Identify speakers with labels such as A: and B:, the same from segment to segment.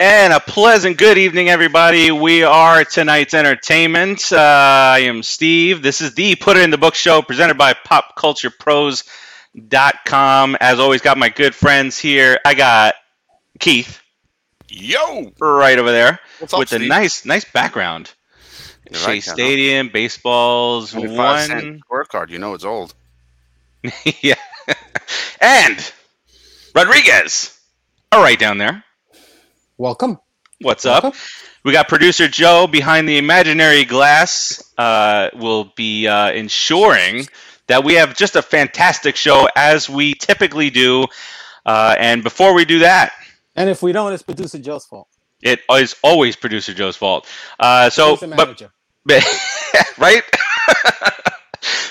A: And a pleasant good evening, everybody. We are tonight's entertainment. Uh, I am Steve. This is the Put It in the Book show presented by PopCulturePros.com. As always, got my good friends here. I got Keith
B: Yo,
A: right over there
B: What's up,
A: with a
B: Steve?
A: nice, nice background.
B: You're
A: Shea
B: right,
A: Stadium, baseballs,
B: 25
A: one.
B: cent scorecard. You know it's old.
A: yeah. and Rodriguez. All right, down there.
C: Welcome.
A: What's up? We got producer Joe behind the imaginary glass. Uh, will be uh, ensuring that we have just a fantastic show as we typically do. Uh, and before we do that,
C: And if we don't, it's producer Joe's fault.
A: it is always producer Joe's fault. Uh, so, but right?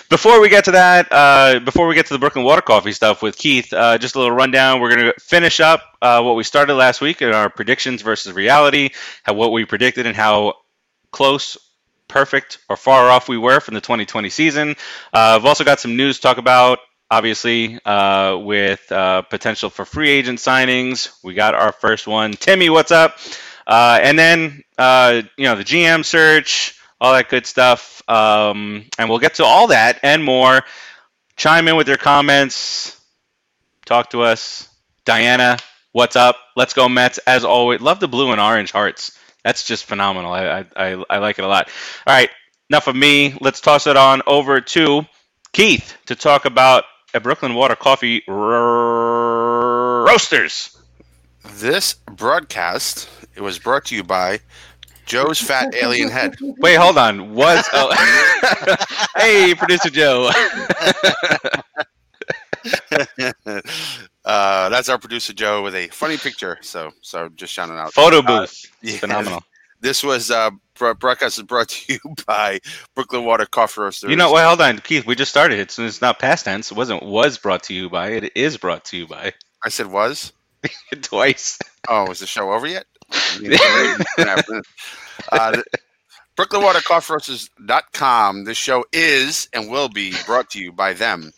A: before we get to that, uh, before we get to the Brooklyn Water Coffee stuff with Keith, uh, just a little rundown. We're going to finish up uh, what we started last week in our predictions versus reality, how what we predicted and how close, perfect, or far off we were from the 2020 season. Uh, I've also got some news to talk about. Obviously, uh, with uh, potential for free agent signings, we got our first one. Timmy, what's up? And then, you know, the GM search, all that good stuff. Um, and we'll get to all that and more. Chime in with your comments. Talk to us. Diana, what's up? Let's go Mets. As always, love the blue and orange hearts. That's just phenomenal. I, I, I, I like it a lot. All right, enough of me. Let's toss it on over to Keith to talk about a Brooklyn Water Coffee ro- Roasters.
B: This broadcast it was brought to you by Joe's Fat Alien Head.
A: Wait, hold on. Was oh. hey, producer Joe.
B: uh, that's our producer Joe with a funny picture. So, so just shouting out.
A: Photo booth.
B: yeah.
A: Phenomenal.
B: This was uh, bro- broadcast is brought to you by Brooklyn Water Coffee Roasters.
A: You know, well, hold on, Keith. We just started. It's, it's not past tense. It wasn't was brought to you by. It is brought to you by
B: I said was.
A: twice.
B: Oh, is the show over yet? uh, BrooklynWaterCoffeeRoasters.com. This show is and will be brought to you by them.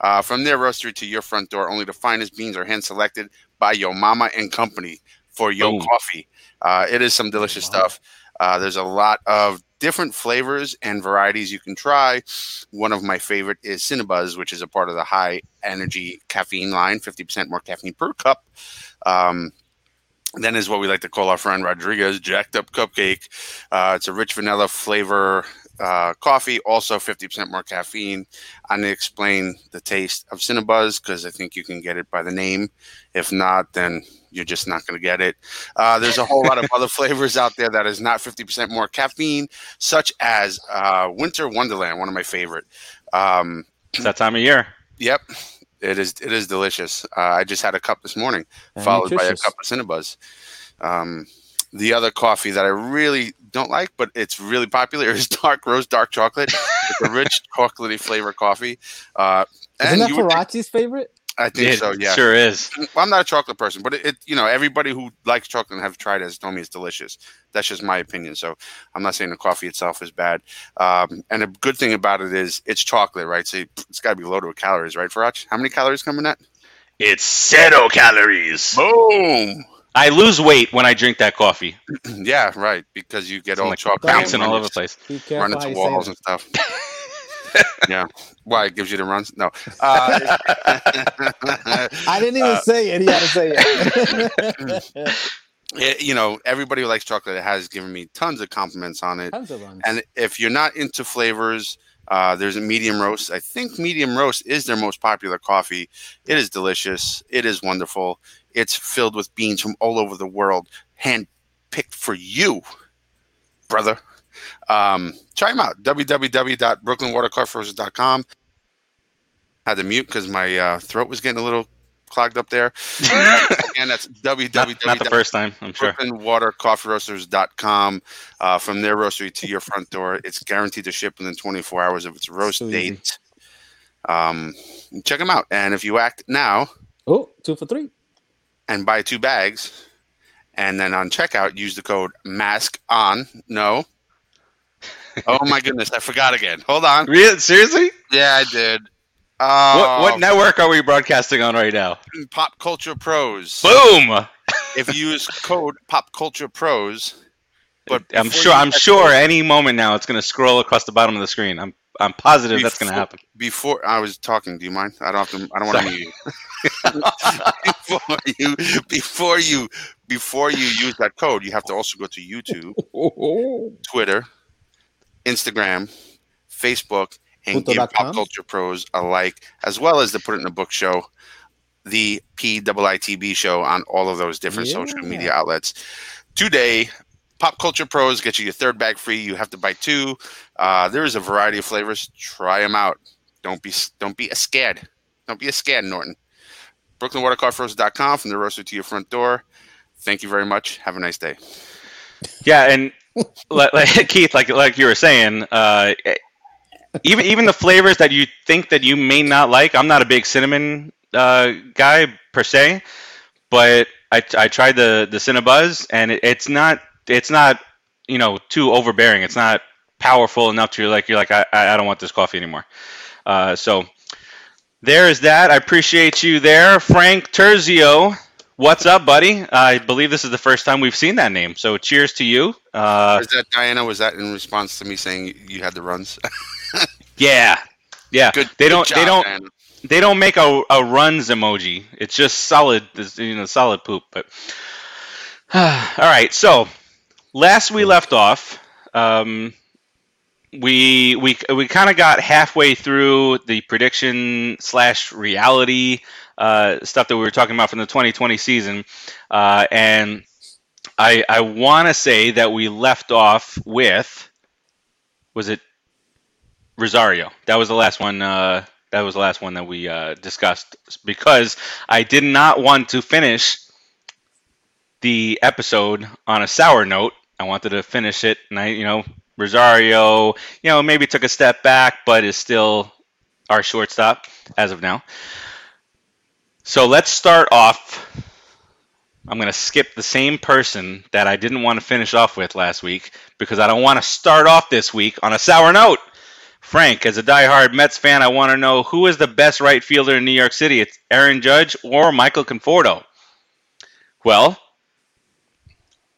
B: Uh, from their roastery to your front door, only the finest beans are hand selected by Yo Mama and Company for Yo
A: Boom.
B: Coffee. Uh, it is some delicious
C: Wow.
B: stuff. Uh, there's a lot of different flavors and varieties you can try. One of my favorite is Cinnabuzz, which is a part of the high energy caffeine line, 50% more caffeine per cup. Um, then is what we like to call our friend Rodriguez Jacked Up Cupcake. Uh, it's a rich vanilla flavor uh, coffee, also 50% more caffeine. I'm going to explain the taste of Cinnabuzz because I think you can get it by the name. If not, then you're just not going to get it. Uh, there's a whole lot of other flavors out there that is not 50% more caffeine, such as uh, Winter Wonderland, one of my favorite. Um,
A: It's that time of year.
B: Yep, it is. It is delicious. Uh, I just had a cup this morning,
C: And
B: followed by a cup of Cinnabuzz. Um, the other coffee that I really don't like, but it's really popular, is dark roast dark chocolate. it's a rich chocolatey flavor coffee. Uh,
C: Isn't
B: and
C: that
B: you would think-
C: Farace's favorite?
B: I think
A: It
B: so. Yeah.
A: sure is.
B: Well, I'm not a chocolate person, but it, it, you know, everybody who likes chocolate and have tried it has told me it's delicious. That's just my opinion. So I'm not saying the coffee itself is bad. Um, and a good thing about it is it's chocolate, right? So it's got to be loaded with calories, right, Farach? How many calories come in that?
A: It's zero calories.
B: Boom.
A: I lose weight when I drink that coffee.
B: yeah, right. Because you get
A: It's
B: all
A: like
B: chocolate
A: Bouncing all over the place.
C: Be
B: run
C: careful how
B: into walls and stuff. yeah. Why it gives you the runs? No. Uh,
C: I didn't even
B: Uh,
C: say it. He had to say it.
B: it- you know, everybody who likes chocolate has given me tons of compliments on it.
C: Tons of runs.
B: And if you're not into flavors, uh, there's a medium roast. I think medium roast is their most popular coffee. It is delicious. It is wonderful. It's filled with beans from all over the world, hand picked for you, brother. Um, try them out. www.brooklynwatercoffeeroasters.com. Had to mute because my uh, throat was getting a little clogged up there. and that's
A: Not, not the
B: www
A: first time, I'm sure.
B: brooklynwatercoffeeroasters.com uh, from their roastery to your front door it's guaranteed to ship within 24 hours of its roast
C: So
B: date um, check them out and if you act now
C: oh, two for three.
B: and buy two bags and then on checkout use the code mask on no oh my goodness i forgot again hold on
A: Real, seriously?
B: yeah i did uh,
A: What, what network are we broadcasting on right now?
B: pop culture pros
A: Boom!
B: if you use code Pop Culture Pros, but
A: I'm sure. I'm sure
B: code-
A: any moment now it's going to scroll across the bottom of the screen. I'm I'm positive that's going to happen.
B: Before I was talking, do you mind? I don't have to. I don't want to mute you. before you, before you, before you use that code, you have to also go to YouTube, Twitter, Instagram, Facebook, and give
C: Punto.com?
B: Pop Culture Pros a like, as well as the Put It in a Book show, the PIITB show on all of those different social media outlets. Today, Pop Culture Pros get you your third bag free. You have to buy two. Uh, there is a variety of flavors. Try them out. Don't be don't be a scared. Don't be a scared, Norton. BrooklynWaterCoffeeRoasters.com from the roaster to your front door. Thank you very much. Have a nice day.
A: Yeah, and like, like Keith, like like you were saying, uh, even even the flavors that you think that you may not like. I'm not a big cinnamon uh, guy per se, but I, I tried the the Cinnabuzz, and it, it's not it's not you know too overbearing. It's not powerful enough to like you're like I, I don't want this coffee anymore. Uh, so there is that. I appreciate you there, Frank Terzio. What's up, buddy? I believe this is the first time we've seen that name. So cheers to you. Uh,
B: Was that Diana? Was that in response to me saying you- had the runs?
A: yeah, yeah.
B: good.
A: They
B: good
A: don't.
B: job,
A: they don't.
B: Diana.
A: They don't make a, a runs emoji. It's just solid. You know, solid poop. But all right. So last we left off, um, we we we kind of got halfway through the prediction slash reality uh, stuff that we were talking about from the 2020 season, uh, and I I want to say that we left off with was it Rosario? That was the last one. Uh, that was the last one that we uh, discussed because I did not want to finish the episode on a sour note. I wanted to finish it, and I, you know, Rosario, you know, maybe took a step back, but is still our shortstop as of now. So let's start off. I'm going to skip the same person that I didn't want to finish off with last week because I don't want to start off this week on a sour note. Frank, as a diehard Mets fan, I want to know who is the best right fielder in New York City? It's Aaron Judge or Michael Conforto? Well,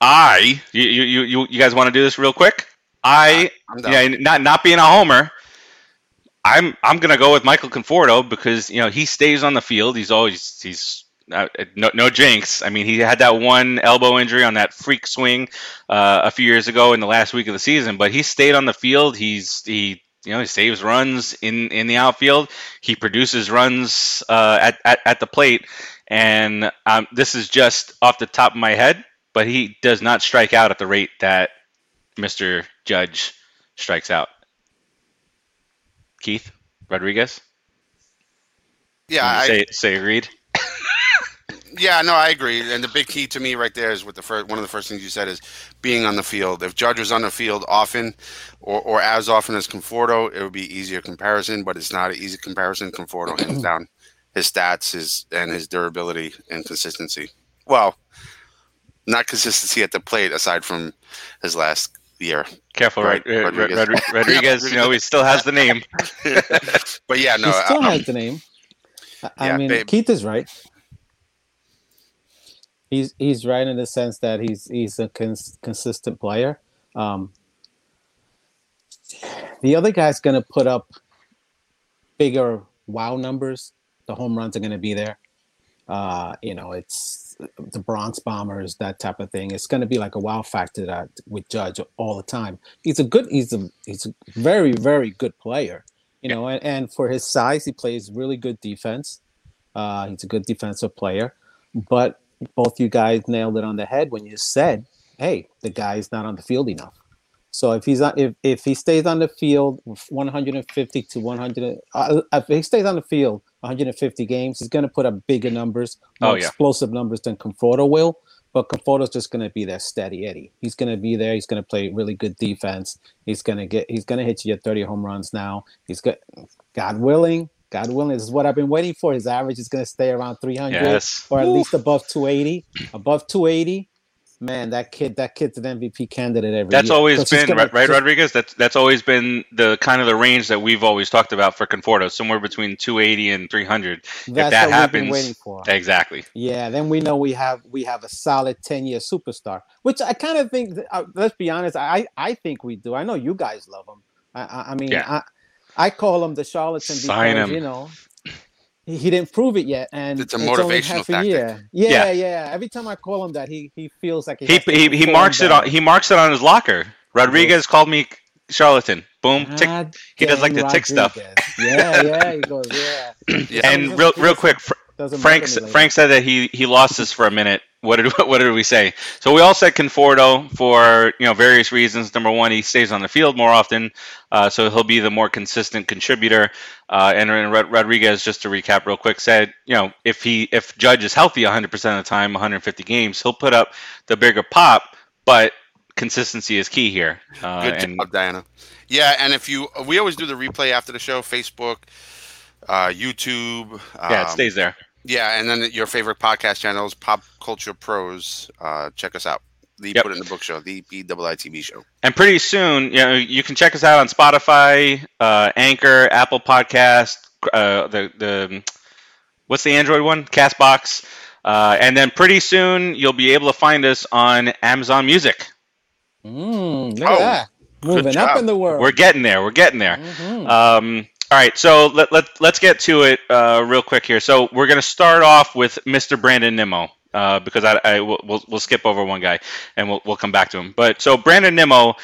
A: I you you you, you guys want to do this real quick? I yeah, not not being a homer. I'm I'm gonna go with Michael Conforto because you know he stays on the field. He's always he's uh, no no jinx. I mean he had that one elbow injury on that freak swing uh, a few years ago in the last week of the season, but he stayed on the field. He's he you know he saves runs in in the outfield. He produces runs uh, at, at at the plate, and um, this is just off the top of my head. But he does not strike out at the rate that Mr. Judge strikes out. Keith Rodriguez.
B: Yeah, I,
A: say say agreed.
B: yeah, no, I agree. And the big key to me right there is with the first one of the first things you said is being on the field. If Judge was on the field often, or, or as often as Conforto, it would be easier comparison. But it's not an easy comparison. Conforto hands down his stats, his and his durability and consistency. Well, not consistency at the plate aside from his last year.
A: Careful,
B: Right,
A: Rod- Rod-
B: Rodriguez.
A: Rod- Rodriguez. You know he still has the name.
B: but yeah, no,
C: he still
B: um,
C: has the name. I- I
B: yeah,
C: mean,
B: babe.
C: Keith is right. He's he's right in the sense that he's he's a cons- consistent player. Um, the other guy's going to put up bigger wow numbers. The home runs are going to be there. Uh, you know, it's the Bronx Bombers, that type of thing. It's going to be like a wow factor that with Judge all the time. He's a good. He's a he's a very very good player. You know, and, and for his size, he plays really good defense. Uh, he's a good defensive player. But both you guys nailed it on the head when you said, "Hey, the guy's not on the field enough." So if he's on, if, if he stays on the field 150 to 100, uh, if he stays on the field 150 games, he's going to put up bigger numbers, oh, more
A: Oh, yeah.
C: explosive numbers than Conforto will. But Conforto's just going to be that steady Eddie. He's going to be there. He's going to play really good defense. He's going to get. He's going to hit you at 30 home runs now. He's got, God willing, God willing, this is what I've been waiting for. His average is going to stay around 300
A: Yes.
C: or at least above 280. Above 280, man, that kid, that kid's an MVP candidate every
A: That's
C: year.
A: always been
C: gonna
A: right, right, Rodriguez. That's that's always been the kind of the range that we've always talked about for Conforto, somewhere between 280 and 300.
C: That's
A: that
C: what
A: happens-
C: we've been waiting for.
A: Exactly.
C: Yeah, then we know we have we have a solid ten year superstar, which I kind of think. Uh, let's be honest, I I think we do. I know you guys love him. I I, I mean,
A: Yeah.
C: I I call him the charlatan
A: Sign
C: because
A: him.
C: you know he, he didn't prove it yet, and
B: It's a
C: only
B: motivational
C: half a
B: tactic.
C: year. Yeah,
A: Yeah.
C: yeah, Every time I call him that, he he feels like he
A: He he, he marks it on he marks it on his locker. Rodriguez called me charlatan. Boom. Tick.
C: God
A: he does like
C: dang
A: the tick stuff.
C: Yeah, yeah. He goes, yeah.
B: Yeah.
A: And real real quick, Fr-
C: doesn't
A: Frank
C: bother me like
A: Frank said that he he lost this for a minute. What did what did we say? So we all said Conforto for you know various reasons. Number one, he stays on the field more often, uh, so he'll be the more consistent contributor. Uh, and, and Rod- Rodriguez, just to recap real quick, said you know if he if Judge is healthy 100 percent of the time, 150 games, he'll put up the bigger pop, but consistency is key here. Uh,
B: Good
A: and
B: job, Diana. Yeah, and if you, we always do the replay after the show, Facebook, uh, YouTube.
A: yeah, it
B: um,
A: stays there.
B: Yeah, and then your favorite podcast channels, Pop Culture Pros. Uh, check us out. The
A: Yep.
B: Put It in the Book Show, the PIITB show.
A: And pretty soon, you know, you can check us out on Spotify, uh, Anchor, Apple Podcast, uh, the the what's the Android one? Castbox. Uh, and then pretty soon you'll be able to find us on Amazon Music.
C: Mm, look
B: Oh,
C: at that. Moving up in the world.
A: We're getting there. We're getting there.
C: Mhm.
A: Um, all right, so let, let, let's get to it uh, real quick here. So we're going to start off with Mr. Brandon Nimmo uh, because I, I we'll, we'll, we'll skip over one guy and we'll, we'll come back to him. But so Brandon Nimmo,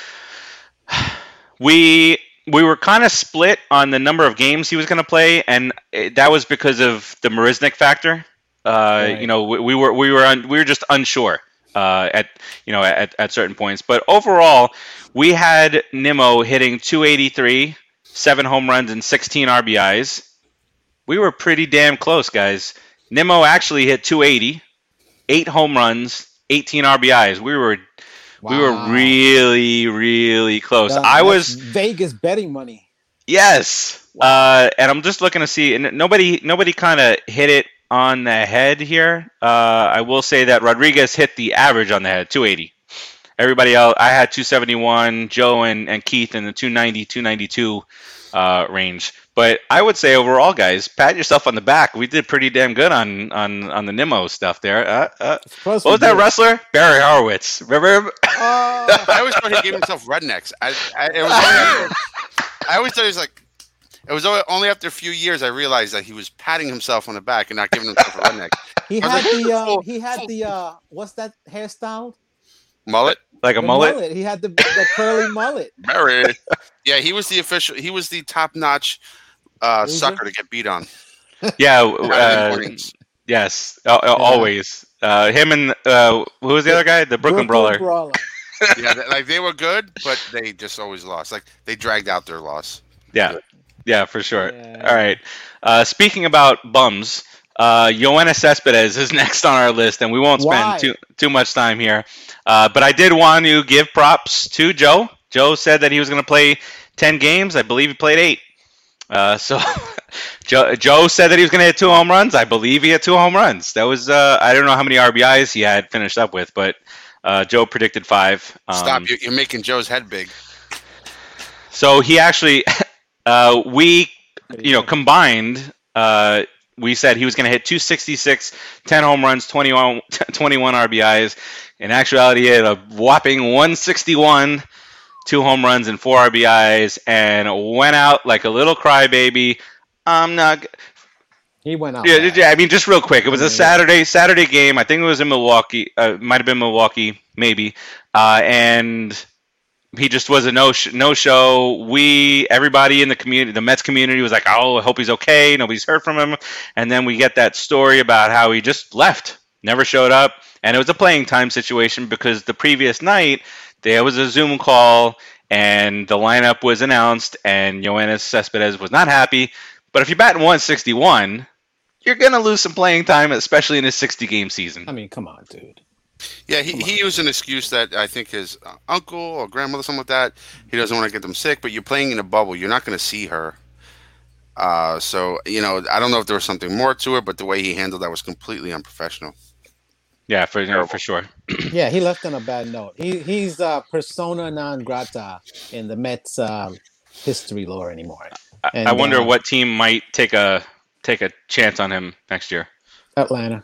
A: we we were kind of split on the number of games he was going to play, and it, that was because of the Marisnick factor. Uh,
C: Right.
A: You know, we, we were we were un, we were just unsure uh, at you know at, at certain points, but overall, we had Nimmo hitting 283, seven home runs, and 16 RBIs. We were pretty damn close, guys. Nimmo actually hit 280, eight home runs, 18 RBIs. We were we were really really close.
C: That-
A: I was
C: Vegas betting money.
A: Yes. Uh, and I'm just looking to see, and nobody nobody kind of hit it on the head here. Uh, I will say that Rodriguez hit the average on the head, 280. Everybody else, I had 271. Joe and, and Keith in the 290, 292 uh, range. But I would say overall, guys, pat yourself on the back. We did pretty damn good on on on the Nimmo stuff there. Uh, uh, what was that
C: did-
A: wrestler? Barry Horowitz. Remember?
C: Oh,
B: I always thought he gave himself rednecks. I, I, it was only, I always thought he was like, it was only- only after a few years I realized that he was patting himself on the back and not giving himself a redneck.
C: he had
B: like,
C: the
B: "Full-
C: he had the uh, what's that hairstyle?
B: Mullet?
A: Like a
C: The
A: mullet?
C: He had the, the curly mullet.
B: Barry. Yeah, he was the official, he was the top notch uh, sucker to get beat on.
A: Yeah.
B: Out of the
A: Uh. Yes, uh, uh, always. Uh, him and uh, who was the other guy? The Brooklyn, Brawler.
C: Brawler.
B: yeah, they- like they were good, but they just always lost. Like they dragged out their loss.
A: Yeah, yeah, for sure.
C: Yeah.
A: All right. Uh, speaking about bums, uh, Yoenis Cespedes is next on our list, and we won't spend
C: Why?
A: too too much time here. Uh, but I did want to give props to Joe. Joe said that he was going to play ten games. I believe he played eight. Uh, so Joe, Joe said that he was going to hit two home runs. I believe he hit two home runs. That was uh, I don't know how many RBIs he had finished up with, but uh, Joe predicted five. Um,
B: Stop! You're, you're making Joe's head big.
A: So he actually, uh, we, you know, combined, uh, we said he was going to hit 266, 10 home runs, 21, 21 RBIs. In actuality, he had a whopping 161, two home runs and four RBIs, and went out like a little crybaby. I'm not. g-
C: He went out.
A: Yeah, yeah, I mean, just real quick. It was a. Saturday Saturday game. I think it was in Milwaukee. Uh, might have been Milwaukee, maybe. Uh, and he just was a no sh- no show. We everybody in the community, the Mets community, was like, "Oh, I hope he's okay. Nobody's heard from him." And then we get that story about how he just left, never showed up, and it was a playing time situation because the previous night there was a Zoom call and the lineup was announced, and Yoenis Cespedes was not happy. But if you're batting 161, you're gonna lose some playing time, especially in a 60 game season.
C: I mean, come on, dude.
B: Yeah, he, he used an excuse that I think his uh, uncle or grandmother, something like that, he doesn't want to get them sick. But you're playing in a bubble; you're not going to see her. Uh, so you know, I don't know if there was something more to it, but the way he handled that was completely unprofessional.
A: Yeah, for you know, for sure.
C: yeah, he left on a bad note. He he's uh, persona non grata in the Mets uh, history lore anymore.
A: I,
C: And,
A: I wonder
C: uh,
A: what team might take a take a chance on him next year.
C: Atlanta.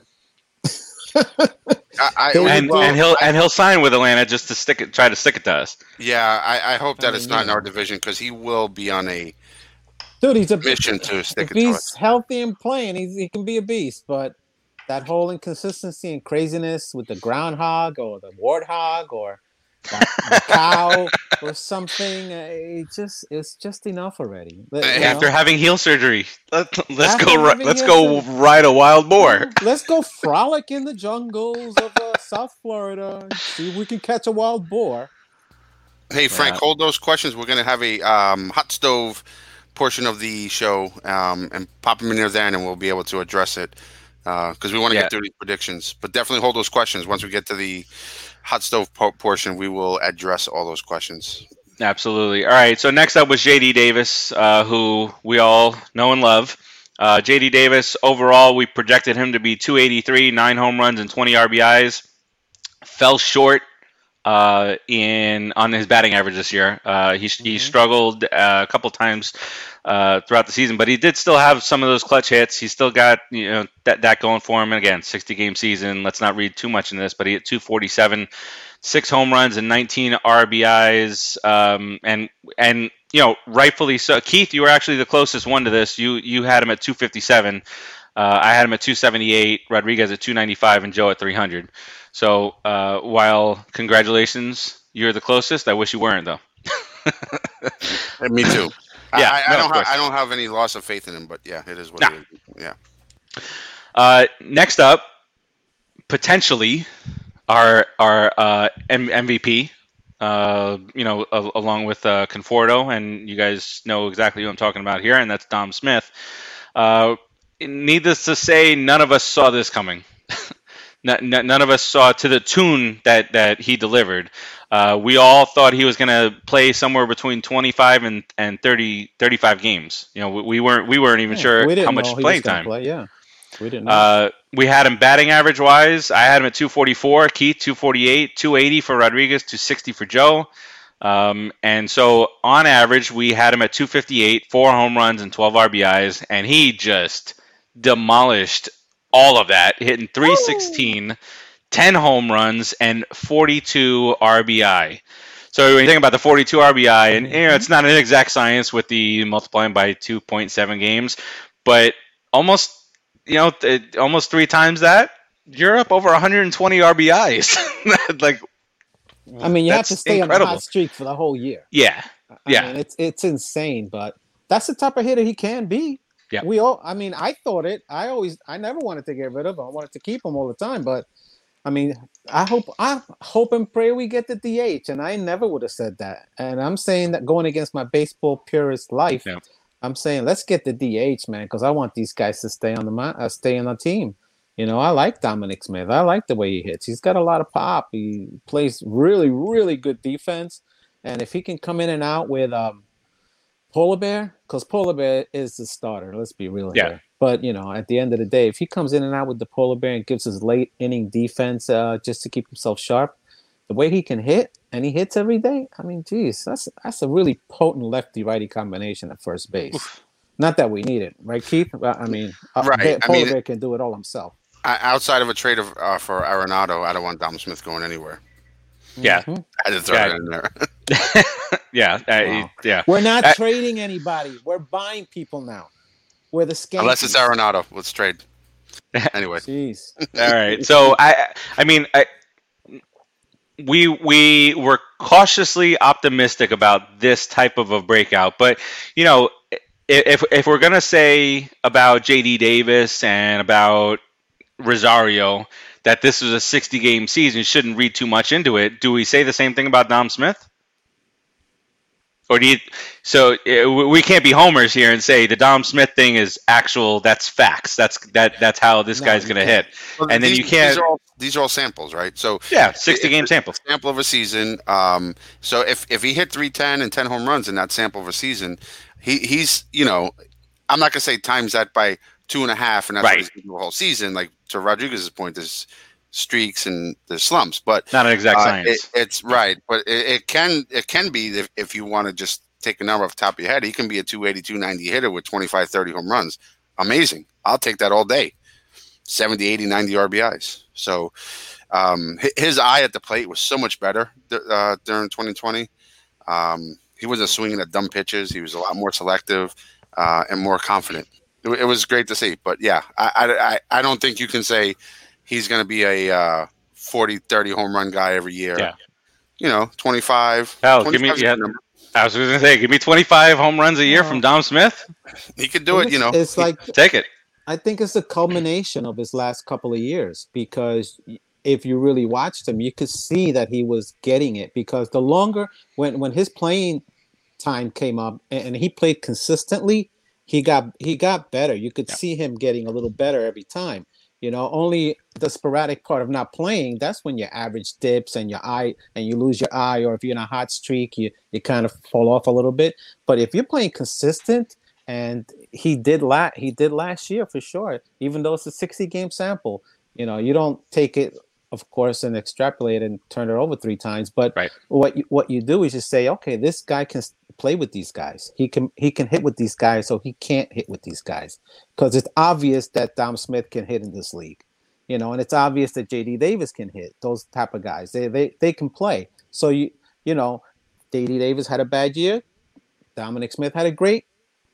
B: I, I,
A: And
B: well,
A: and he'll
B: I-
A: and he'll sign with Atlanta just to stick it, try to stick it to us.
B: yeah, I, I hope that
C: I
B: it's
C: mean,
B: not in our division because he will be on a
C: Dude, he's a
B: mission to stick
C: if
B: it to
C: he's
B: us.
C: healthy and playing, he's, he can be a beast. But that whole inconsistency and craziness with the groundhog or the warthog or the, the cow or something, uh, it just it's just enough already. Let- you
A: After
C: know?
A: having heel surgery, let, let's go. ri- Let's go
C: surgery.
A: ride a wild boar.
C: Let's go frolic in the jungles of uh, South Florida. and See if we can catch a wild boar.
B: Hey Frank,
A: Yeah.
B: hold those questions. We're gonna have a um, hot stove portion of the show um, and pop them in there then, and we'll be able to address it because we want to
A: Yeah.
B: get through these predictions. But definitely hold those questions. Once we get to the hot stove po- portion, we will address all those questions.
A: Absolutely. All right. So next up was JD Davis, uh, who we all know and love. Uh, JD Davis, overall, we projected him to be 283, nine home runs, and 20 RBIs. Fell short uh, in on his batting average this year. Uh, he, he
C: Mhm.
A: struggled uh, a couple times uh, throughout the season, but he did still have some of those clutch hits. He still got you know that that going for him. And again, 60 game season. Let's not read too much in this, but he hit 247, six home runs and 19 RBIs. Um, and and you know rightfully so. Keith, you were actually the closest one to this. You you had him at 257. Uh, I had him at 278, Rodriguez at 295, and Joe at 300. So uh, while congratulations, you're the closest. I wish you weren't though.
B: Me too.
A: Yeah,
B: I, I,
A: no,
B: I don't.
A: of
B: Ha- I don't have any loss of faith in him, but yeah, it is what
A: Nah.
B: it is. Yeah.
A: Uh, next up, potentially our our uh, M- MVP. Uh, you know, a- along with uh, Conforto, and you guys know exactly who I'm talking about here, and that's Dom Smith. Uh, needless to say, none of us saw this coming. N- n- none of us saw to the tune that that he delivered. Uh, we all thought he was going to play somewhere between 25 and, and 30 35 games. You know, we, we weren't we weren't even
C: Yeah,
A: sure
C: we
A: how much
C: know he was
A: playing time.
C: Play. Yeah, we didn't. Know.
A: Uh, we had him batting average wise. I had him at 244. Keith 248, 280 for Rodriguez, 260 for Joe. Um, and so on average, we had him at 258, four home runs and 12 RBIs, and he just demolished all of that, hitting 316, 10 home runs, and 42 RBI. So when you think about the 42 RBI, and you know it's not an exact science with the multiplying by 2.7 games, but almost you know almost three times that you're up over 120 RBIs. like,
C: I mean, you have to stay on
A: incredible.
C: a hot streak for the whole year.
A: Yeah,
C: I
A: Yeah.
C: mean, it's it's insane, but that's the type of hitter he can be.
A: Yeah.
C: we all. I mean, I thought it. I always, I never wanted to get rid of him. I wanted to keep him all the time, but I mean, I hope, I hope and pray we get the DH, and I never would have said that. And I'm saying that going against my baseball purist life,
A: Yeah.
C: I'm saying let's get the DH, man, because I want these guys to stay on the uh, stay on the team. You know, I like Dominic Smith. I like the way he hits. He's got a lot of pop. He plays really, really good defense. And if he can come in and out with um, Polar Bear, because Polar Bear is the starter. Let's be real
A: Yeah.
C: here. But you know, at the end of the day, if he comes in and out with the Polar Bear and gives his late inning defense uh, just to keep himself sharp, the way he can hit and he hits every day, I mean, geez, that's that's a really potent lefty righty combination at first base. Not that we need it, right, Keith? Well, I mean, uh,
B: Right,
C: Bear-
B: I
C: Polar
B: mean-
C: Bear can do it all himself.
B: Outside of a trade of uh, for Arenado, I don't want Dom Smith going anywhere.
A: Yeah.
C: Mhm.
B: I to throw
A: Yeah.
B: it in there.
A: yeah, uh,
C: Wow.
A: yeah.
C: We're not
A: Uh,
C: trading anybody. We're buying people now. We're the scam.
B: Unless it's Arenado, let's trade. Anyway,
C: Jeez.
A: All right. So I, I mean, I, we we were cautiously optimistic about this type of a breakout, but you know, if if we're gonna say about JD Davis and about Rosario that this was a 60 game season, shouldn't read too much into it. Do we say the same thing about Dom Smith? Or do you, so uh, we can't be homers here and say the Dom Smith thing is actual. That's facts. That's that. That's how this
C: No,
A: guy's going to hit.
B: Well,
A: And then
B: these,
A: you can't-
B: These are, all, these are all samples, right? So
A: Yeah, 60 game sample.
B: sample of a season. Um, so if if he hit three ten and ten home runs in that sample of a season, he he's you know, I'm not gonna say times that by two and a half, and that's
A: Right.
B: what he's gonna the whole season. Like to Rodriguez's point, is streaks and the slumps, but
A: Not an exact
B: uh,
A: science.
B: it, it's right. But it, it can it can be if, if you want to just take a number off the top of your head. He can be a 280, 290 hitter with 25, 30 home runs. Amazing. I'll take that all day. 70, 80, 90 RBIs. So um, his eye at the plate was so much better uh, during 2020. Um, he wasn't swinging at dumb pitches. He was a lot more selective uh, and more confident. It, it was great to see. But yeah, I, I, I- I don't think you can say he's going to be a uh, 40, 30 home run guy every year.
A: Yeah.
B: You know, 25.
A: Hell, give me
B: 25 's
A: yeah.
B: number.
A: I was going to say, give me 25 home runs a year
C: Well-
A: from Dom Smith.
B: He could do it, you know.
C: it's like
A: Take it.
C: I think it's a culmination of his last couple of years because if you really watched him, you could see that he was getting it because the longer when when his playing time came up and, and he played consistently, he got he got better. You could
A: Yeah.
C: see him getting a little better every time. You know, only the sporadic part of not playing, that's when your average dips and your eye and you lose your eye, or if you're in a hot streak, you you kind of fall off a little bit. But if you're playing consistent and he did la- he did last year for sure even though it's a 60 game sample you know you don't take it of course and extrapolate and turn it over three times but
A: Right.
C: what you, what you do is you say okay this guy can play with these guys he can he can hit with these guys so he can't hit with these guys because it's obvious that Dom Smith can hit in this league you know and it's obvious that JD Davis can hit those type of guys they they, they can play so you you know JD Davis had a bad year Dominic Smith had a great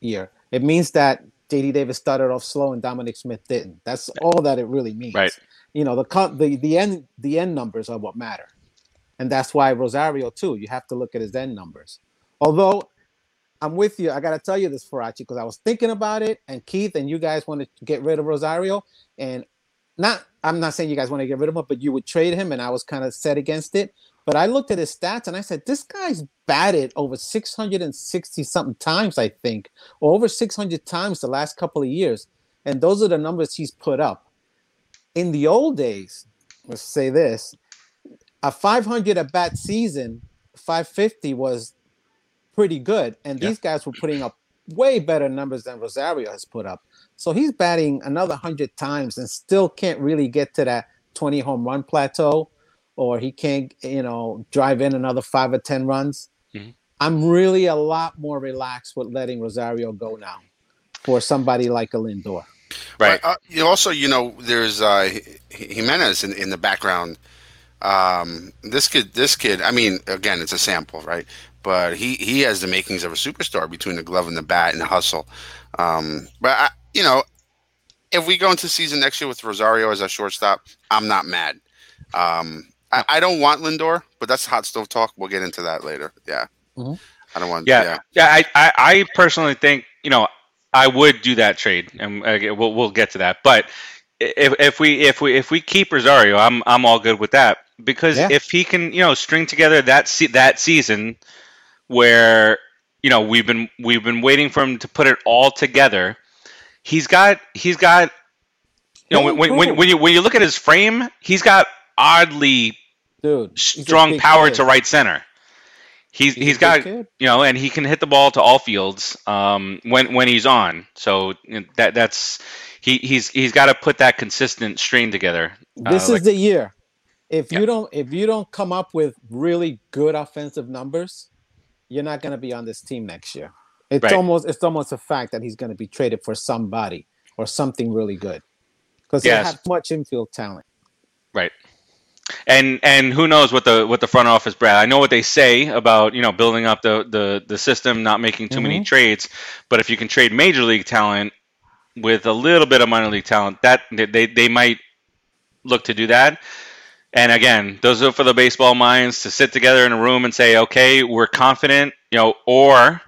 C: year. It means that JD Davis started off slow and Dominic Smith didn't. That's all that it really means.
A: Right.
C: You know, the the the end the end numbers are what matter. And that's why Rosario too, you have to look at his end numbers. Although I'm with you, I got to tell you this Farace because I was thinking about it and Keith and you guys want to get rid of Rosario and not I'm not saying you guys want to get rid of him, but you would trade him and I was kind of set against it. But I looked at his stats and I said, this guy's batted over 660 something times, I think, or over 600 times the last couple of years. And those are the numbers he's put up. In the old days, let's say this a 500 at bat season, 550 was pretty good. And
A: Yeah.
C: these guys were putting up way better numbers than Rosario has put up. So he's batting another 100 times and still can't really get to that 20 home run plateau or he can't, you know, drive in another five or 10 runs.
A: Mhm.
C: I'm really a lot more relaxed with letting Rosario go now for somebody like a Lindor.
A: Right.
B: But, uh, you also, you know, there's uh, Giménez in, in the background. Um, this kid, this kid. I mean, again, it's a sample, right? But he he has the makings of a superstar between the glove and the bat and the hustle. Um, but I, you know, if we go into season next year with Rosario as a shortstop, I'm not mad. Um, I, I don't want Lindor, but that's hot stove talk. We'll get into that later. Yeah,
C: Mhm.
B: I don't want.
A: Yeah,
B: yeah.
A: yeah. I, I, I personally think you know I would do that trade, and uh, we'll we'll get to that. But if, if we if we if we keep Rosario, I'm I'm all good with that because
C: Yeah.
A: if he can you know string together that se- that season where you know we've been we've been waiting for him to put it all together, he's got he's got you know when, when, when, you when you look at his frame, he's got oddly
C: Dude,
A: strong power
C: kid.
A: to right center. He's
C: He's
A: got you know, and he can hit the ball to all fields um, when when he's on. So you know, that that's he he's he's got to put that consistent strain together. uh,
C: this
A: like-
C: is the year. If
A: Yeah.
C: you don't if you don't come up with really good offensive numbers, you're not going to be on this team next year. It's
A: Right.
C: almost it's almost a fact that he's going to be traded for somebody or something really good because
A: Yes.
C: they have much infield talent.
A: Right. And and who knows what the what the front office Brad. I know what they say about, you know, building up the the, the system, not making too many
C: Mhm.
A: trades, but if you can trade major league talent with a little bit of minor league talent, that they they might look to do that. And again, those are for the baseball minds to sit together in a room and say, "Okay, we're confident," you know, or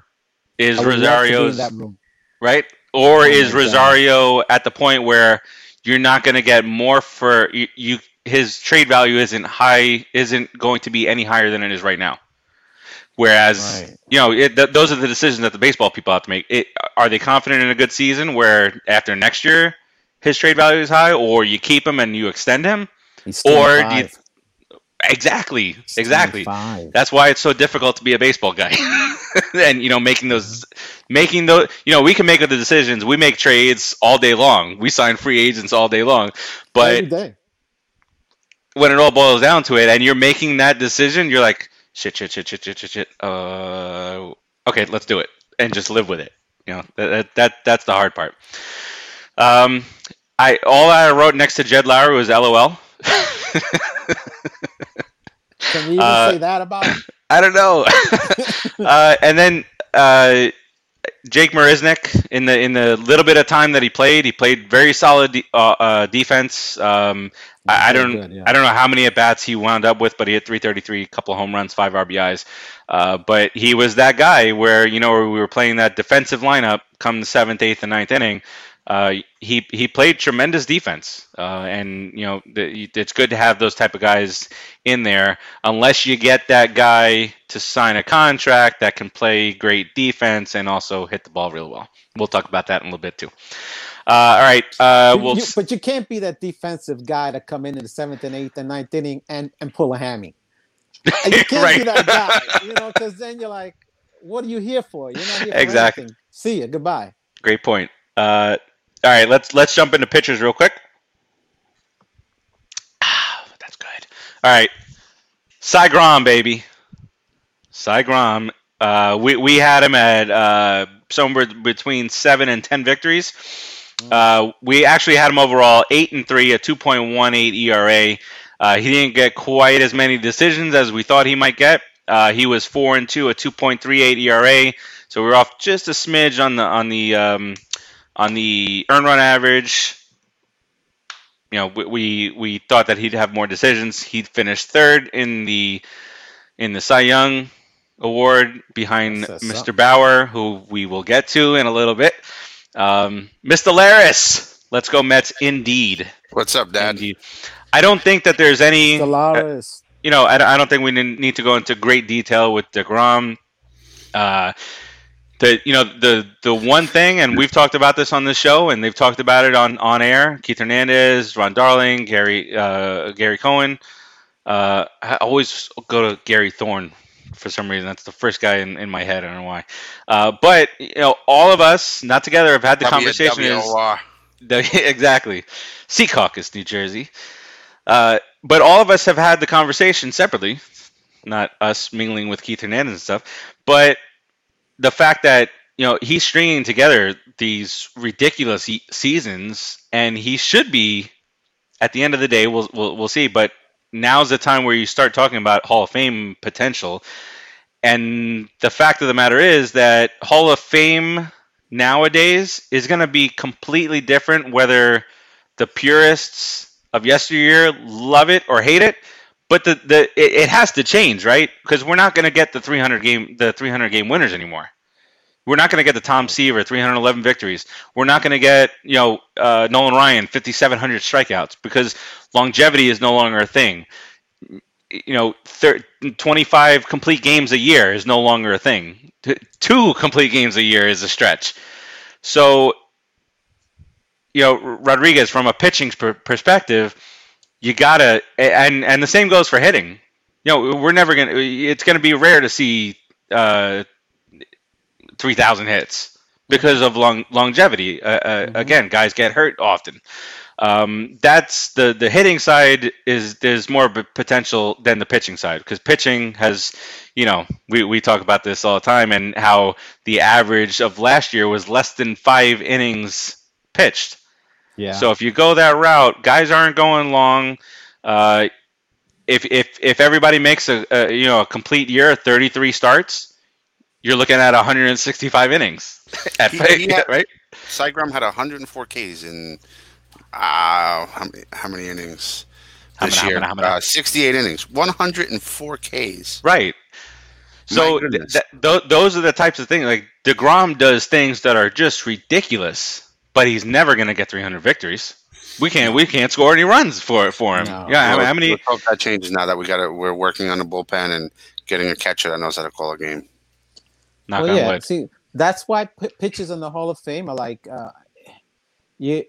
A: is
C: I would love to be in
A: Rosario's
C: that room.
A: right? Or
C: Oh
A: is
C: my God.
A: Rosario at the point where you're not going to get more for you, you? His trade value isn't high, isn't going to be any higher than it is right now. Whereas,
C: Right.
A: you know, it, th- those are the decisions that the baseball people have to make. It, are they confident in a good season where after next year his trade value is high, or you keep him and you extend him? Or do you- Exactly,
C: He's
A: exactly.
C: 25.
A: That's why it's so difficult to be a baseball guy. and you know, making those making those you know, we can make the decisions. We make trades all day long. We sign free agents all day long. But
C: day.
A: When it all boils down to it, and you're making that decision, you're like, shit, shit, shit, shit, shit, shit, shit. Uh, okay, let's do it, and just live with it. You know, that, that, that that's the hard part. Um, I all I wrote next to Jed Lowrie was LOL.
C: Can you even
A: Uh,
C: say that about him?
A: I don't know. uh, and then uh, Jake Marisnick, in the in the little bit of time that he played, he played very solid de- uh, uh, defense. Um, I, I don't
C: good, yeah.
A: I don't know how many at bats he wound up with, but he had 333, a couple of home runs, five RBIs. Uh, but he was that guy where you know we were playing that defensive lineup come the seventh, eighth, and ninth inning. Uh, he he played tremendous defense, uh, and you know the, it's good to have those type of guys in there. Unless you get that guy to sign a contract that can play great defense and also hit the ball real well. We'll talk about that in a little bit too. Uh, all right, uh, we'll
C: you- but you can't be that defensive guy to come in in the seventh and eighth and ninth inning and, and pull a hammy. You can't be that guy, you know, because then you're like, what are you here for? You're not here for
A: Exactly.
C: anything. See you. Goodbye.
A: Great point. Uh, all right, let's let's jump into pitchers real quick. Ah, that's good. All right, Cy Grom, baby. Cy Grom. Uh, we we had him at uh, somewhere between seven and ten victories. Uh, we actually had him overall eight and three, a two point one eight ERA. Uh, he didn't get quite as many decisions as we thought he might get. Uh, he was four and two, a two point three eight ERA. So we we're off just a smidge on the on the um, on the earn run average. You know, we, we we thought that he'd have more decisions. He finished third in the in the Cy Young award behind Mr. Bauer, who we will get to in a little bit. Um, Mr. Laris, let's go Mets indeed.
B: What's up, Dad?
A: Indeed. I don't think that there's any
C: Solaris.
A: you know, I, I don't think we need to go into great detail with deGrom. Uh, the you know the the one thing, and we've talked about this on the show, and they've talked about it on on air. Keith Hernandez, Ron Darling, Gary uh, Gary Cohen. Uh, I always go to Gary Thorne for some reason. That's the first guy in, in my head. I don't know why. Uh, but you know, all of us, not together, have had the conversation. Is, exactly. Secaucus, New Jersey. Uh, but all of us have had the conversation separately, not us mingling with Keith Hernandez and stuff. But the fact that you know he's stringing together these ridiculous e- seasons, and he should be at the end of the day. We'll we'll, we'll see. But now's the time where you start talking about Hall of Fame potential. And the fact of the matter is that Hall of Fame nowadays is going to be completely different whether the purists of yesteryear love it or hate it but the, the it, it has to change right because we're not going to get the 300 game the 300 game winners anymore we're not going to get the Tom Seaver 311 victories. We're not going to get you know uh, Nolan Ryan 5,700 strikeouts because longevity is no longer a thing. You know, thir- 25 complete games a year is no longer a thing. T- two complete games a year is a stretch. So, you know, Rodriguez, from a pitching per- perspective, you gotta, and and the same goes for hitting. You know, we're never gonna. It's gonna be rare to see uh, three thousand hits because of long longevity. Uh, uh,
C: Mhm.
A: Again, guys get hurt often. Um, that's the the hitting side is there's more b- potential than the pitching side because pitching has, you know, we we talk about this all the time and how the average of last year was less than five innings pitched.
C: Yeah.
A: So if you go that route, guys aren't going long. Uh, if if if everybody makes a, a you know a complete year, 33 starts, you're looking at 165 innings. At,
B: He- he had-
A: right?
B: Cy Grom had 104 Ks in uh, how many, how many innings
A: How
B: this
A: many- how
B: year?
A: many- how many?
B: Uh, 68 innings, 104 Ks.
A: Right. So th- th- th- those are the types of things. Like deGrom does things that are just ridiculous, but he's never going to get 300 victories. We can't we can't score any runs for for him.
C: No.
A: Yeah,
B: Well,
A: how many?
B: let's hope that changes now that we got it. We're working on the bullpen and getting a catcher that knows how to call a game.
A: Knock
C: well,
A: on
C: yeah.
A: wood.
C: See, that's why p- pitches in the Hall of Fame are like uh, you.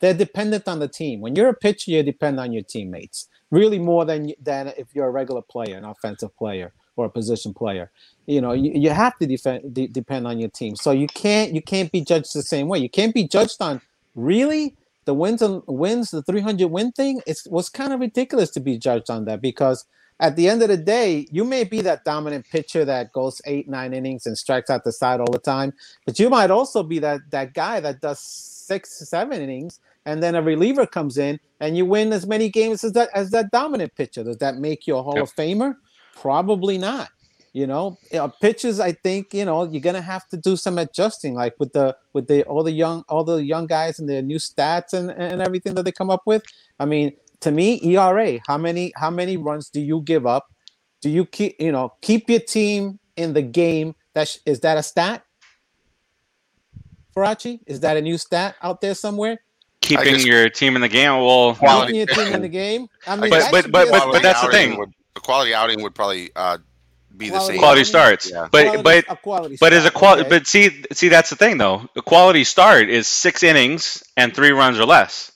C: They're dependent on the team. When you're a pitcher, you depend on your teammates really more than than if you're a regular player, an offensive player or a position player. You know, you, you have to defend de- depend on your team. So you can't you can't be judged the same way. You can't be judged on really the wins and wins, the 300 win thing, it was kind of ridiculous to be judged on that because at the end of the day, you may be that dominant pitcher that goes eight, nine innings and strikes out the side all the time, but you might also be that that guy that does six, seven innings, and then a reliever comes in and you win as many games as that as that dominant pitcher. Does that make you a Hall
A: Yep.
C: of Famer? Probably not. You know, uh, pitches. I think you know you're gonna have to do some adjusting, like with the with the all the young all the young guys and their new stats and and everything that they come up with. I mean, to me, ERA. How many how many runs do you give up? Do you keep you know keep your team in the game? That sh- is that a stat? Farace, is that a new stat out there somewhere?
A: Keeping
B: guess-
A: your team in the game. Well,
B: Quality
C: Keeping your team in the game. I mean,
A: But- but- but- but- but that's the thing.
B: Would, the quality outing would probably uh, be the
C: Quality
B: same.
A: quality starts.
B: Yeah.
A: But
C: Quality-
A: but
C: a quality
A: but as a quality,
C: okay.
A: but see see that's the thing though. A quality start is six innings and three runs or less.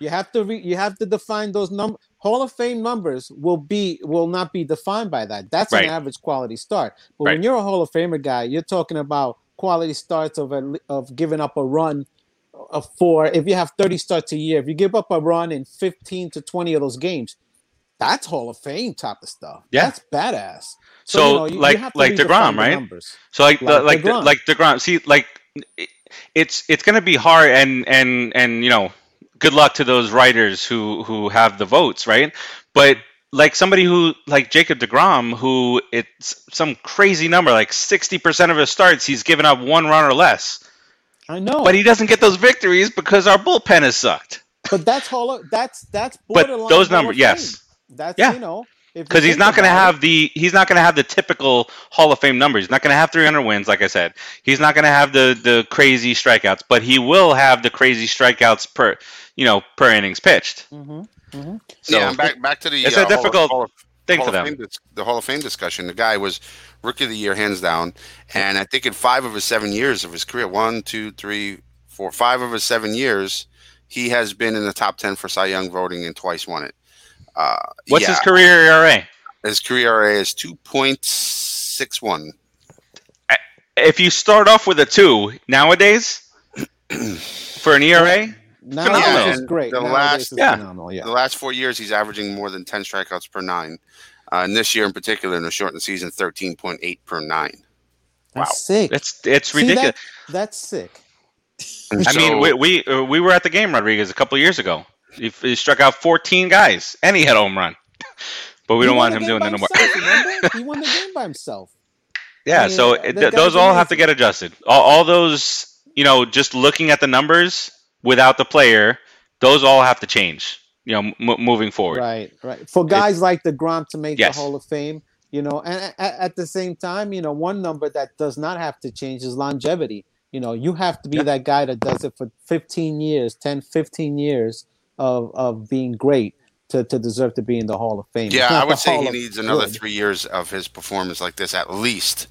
C: You have to re- you have to define those number Hall of Fame numbers will be will not be defined by that. That's
A: Right.
C: an average quality start. But
A: Right.
C: when you're a Hall of Famer guy, you're talking about quality starts of a, of giving up a run uh, of four. If you have 30 starts a year, if you give up a run in 15 to 20 of those games, that's Hall of Fame type of stuff.
A: Yeah.
C: That's badass.
A: So,
C: you know, you- you
A: like
C: to
A: like deGrom, right?
C: numbers.
A: So like the,
C: Like
A: like the,
C: deGrom.
A: like deGrom. See, like it's it's gonna be hard, and and and you know, good luck to those writers who who have the votes, right? But like somebody who like Jacob deGrom, who it's some crazy number, like sixty percent of his starts, he's given up one run or less,
C: I know.
A: but he doesn't get those victories because our bullpen has sucked.
C: But that's Hall of that's that's
A: But
C: borderline
A: those numbers, yes,
C: That's
A: Yeah.
C: you know
A: because he's not going to
C: about it-
A: have the he's not going to have the typical Hall of Fame numbers. He's not going to have 300 wins, like I said. He's not going to have the the crazy strikeouts, but he will have the crazy strikeouts per you know per innings pitched.
C: Mhm, mhm.
A: So
B: yeah, and back back to the
A: it's
B: uh,
A: a
B: Hall of-
A: difficult
B: Hall of,
A: thing
B: Hall
A: for
B: of
A: them.
B: Fame dis- the Hall of Fame discussion. The guy was rookie of the year, hands down, and I think in five of his seven years of his career, one, two, three, four, five of his seven years, he has been in the top ten for Cy Young voting and twice won it. Uh,
A: What's
B: yeah,
A: his career ERA?
B: his career ERA is two point six one.
A: If you start off with a two nowadays for an ERA,
C: Nowadays
A: Phenomenal.
C: is great.
B: The
C: Nowadays
B: last-
C: is
A: Yeah.
C: phenomenal. Yeah.
B: The last four years, he's averaging more than ten strikeouts per nine. Uh, and this year in particular, in a shortened season, thirteen point eight per nine.
C: That's
B: Wow.
C: sick.
A: it's it's
C: See,
A: ridiculous.
C: that- that's sick.
B: And
A: I mean, we we, uh, we were at the game, Rodriguez, a couple of years ago. He, he struck out 14 guys, and he had a home run. But we
C: He
A: don't want him doing that no more.
C: remember? he won the game by himself.
A: Yeah,
C: I mean,
A: so it, th- those all have to get adjusted. All, all those, you know, just looking at the numbers without the player, those all have to change. You know, m- moving forward.
C: Right, right. For guys like deGrom to make
A: Yes.
C: the Hall of Fame, you know, and at, at the same time, you know, one number that does not have to change is longevity. You know, you have to be that guy that does it for 15 years, 10, 15 years of of being great to, to deserve to be in the Hall of Fame.
B: Yeah, I would say
C: Hall
B: he
C: of
B: needs another
C: Good.
B: three years of his performance like this at least.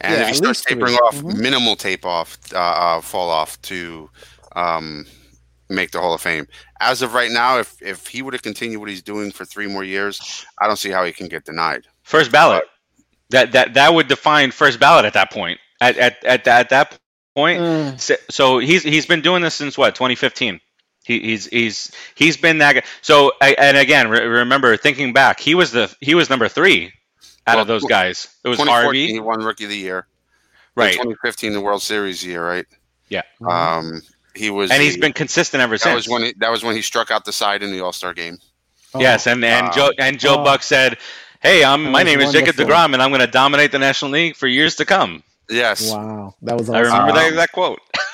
B: And
C: Yeah,
B: if he starts
C: least three.
B: tapering off,
C: Mhm.
B: minimal tape off, uh, uh, fall off to um, make the Hall of Fame. As of right now, if if he were to continue what he's doing for three more years, I don't see how he can get denied.
A: First ballot. That that that would define first ballot at that point. At at at, at that point.
C: Mm,
A: So, so he's he's been doing this since what 2015. He, he's he's he's been that guy. So and again, re- remember thinking back, he was the he was number three out
B: Well,
A: of those guys. It was
B: 2014, he won Rookie of the Year. In
A: right?
B: 2015, the World Series year, right?
A: Yeah.
C: mhm.
B: Um, he was,
A: And he's
B: the-
A: been consistent ever
B: that
A: since.
B: was when he, that was when he struck out the side in the All Star game.
C: Oh,
A: Yes, and and
B: Wow.
A: Joe and Joe
C: Oh.
A: Buck said, "Hey, I'm
C: That
A: my
C: was
A: name is Jacob
C: wonderful.
A: deGrom, and I'm going to dominate the National League for years to come."
B: Yes,
C: wow, that was
A: I
C: awesome.
A: remember that
B: Um,
A: exact quote.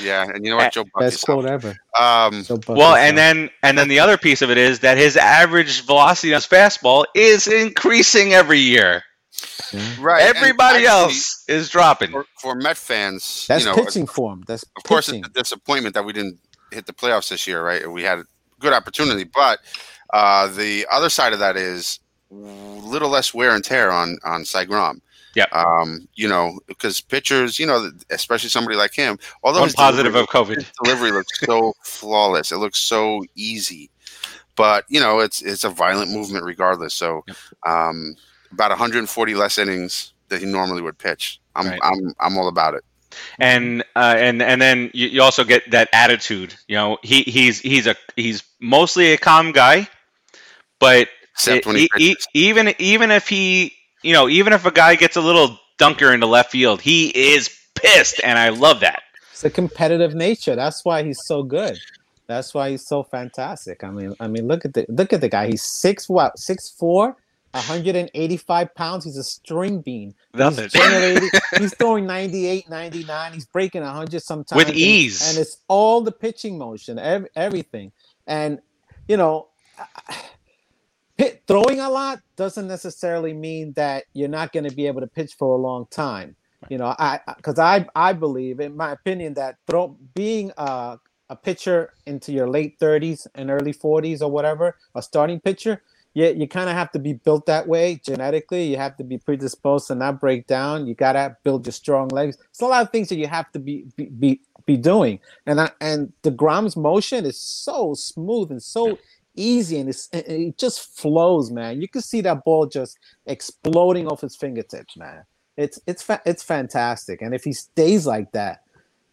B: yeah, and you know what, Joe Buck
C: Best
B: yourself.
C: quote ever.
B: Um,
C: Buck
A: Well, and then and then the other piece of it is that his average velocity on his fastball is increasing every year.
C: Yeah.
B: right. and
A: Everybody
B: actually,
A: else is dropping.
B: for, for Met fans,
C: that's
B: you know,
C: pitching form. That's
B: of course, it's a disappointment that we didn't hit the playoffs this year, right? We had a good opportunity, but uh, the other side of that is little less wear and tear on on Cy Grom.
A: Yeah.
B: Um, you know, because pitchers, you know, especially somebody like him, although
A: One
B: his
A: positive
B: delivery,
A: of COVID.
B: delivery looks so flawless, it looks so easy. But you know, it's it's a violent movement regardless. So, um, about 140 less innings that he normally would pitch. I'm
A: Right.
B: I'm I'm all about it.
A: and uh, and and then you, you also get that attitude. You know, he he's he's a he's mostly a calm guy, but
B: Except when he
A: even even if he you know even if a guy gets a little dunker into left field, he is pissed, and I love that.
C: It's a competitive nature. That's why he's so good. That's why he's so fantastic. I mean, I mean, look at the look at the guy. He's six what six four, 185 pounds. He's a string bean.
A: Nothing.
C: He's he's throwing 98, 99. He's breaking 100 sometimes
A: With
C: and-
A: ease.
C: And, it's all the pitching motion, ev- everything. And you know, pit, throwing a lot doesn't necessarily mean that you're not going to be able to pitch for a long time. You know, I because I I believe, in my opinion, that throw being a a pitcher into your late 30s and early 40s or whatever, a starting pitcher, you, you kind of have to be built that way genetically. You have to be predisposed to not break down. You gotta build your strong legs. It's a lot of things that you have to be be be, be doing. And I, and deGrom's motion is so smooth and so easy, and it's, it it just flows, man. You can see that ball just exploding off his fingertips, man. It's it's fa- it's fantastic. And if he stays like that,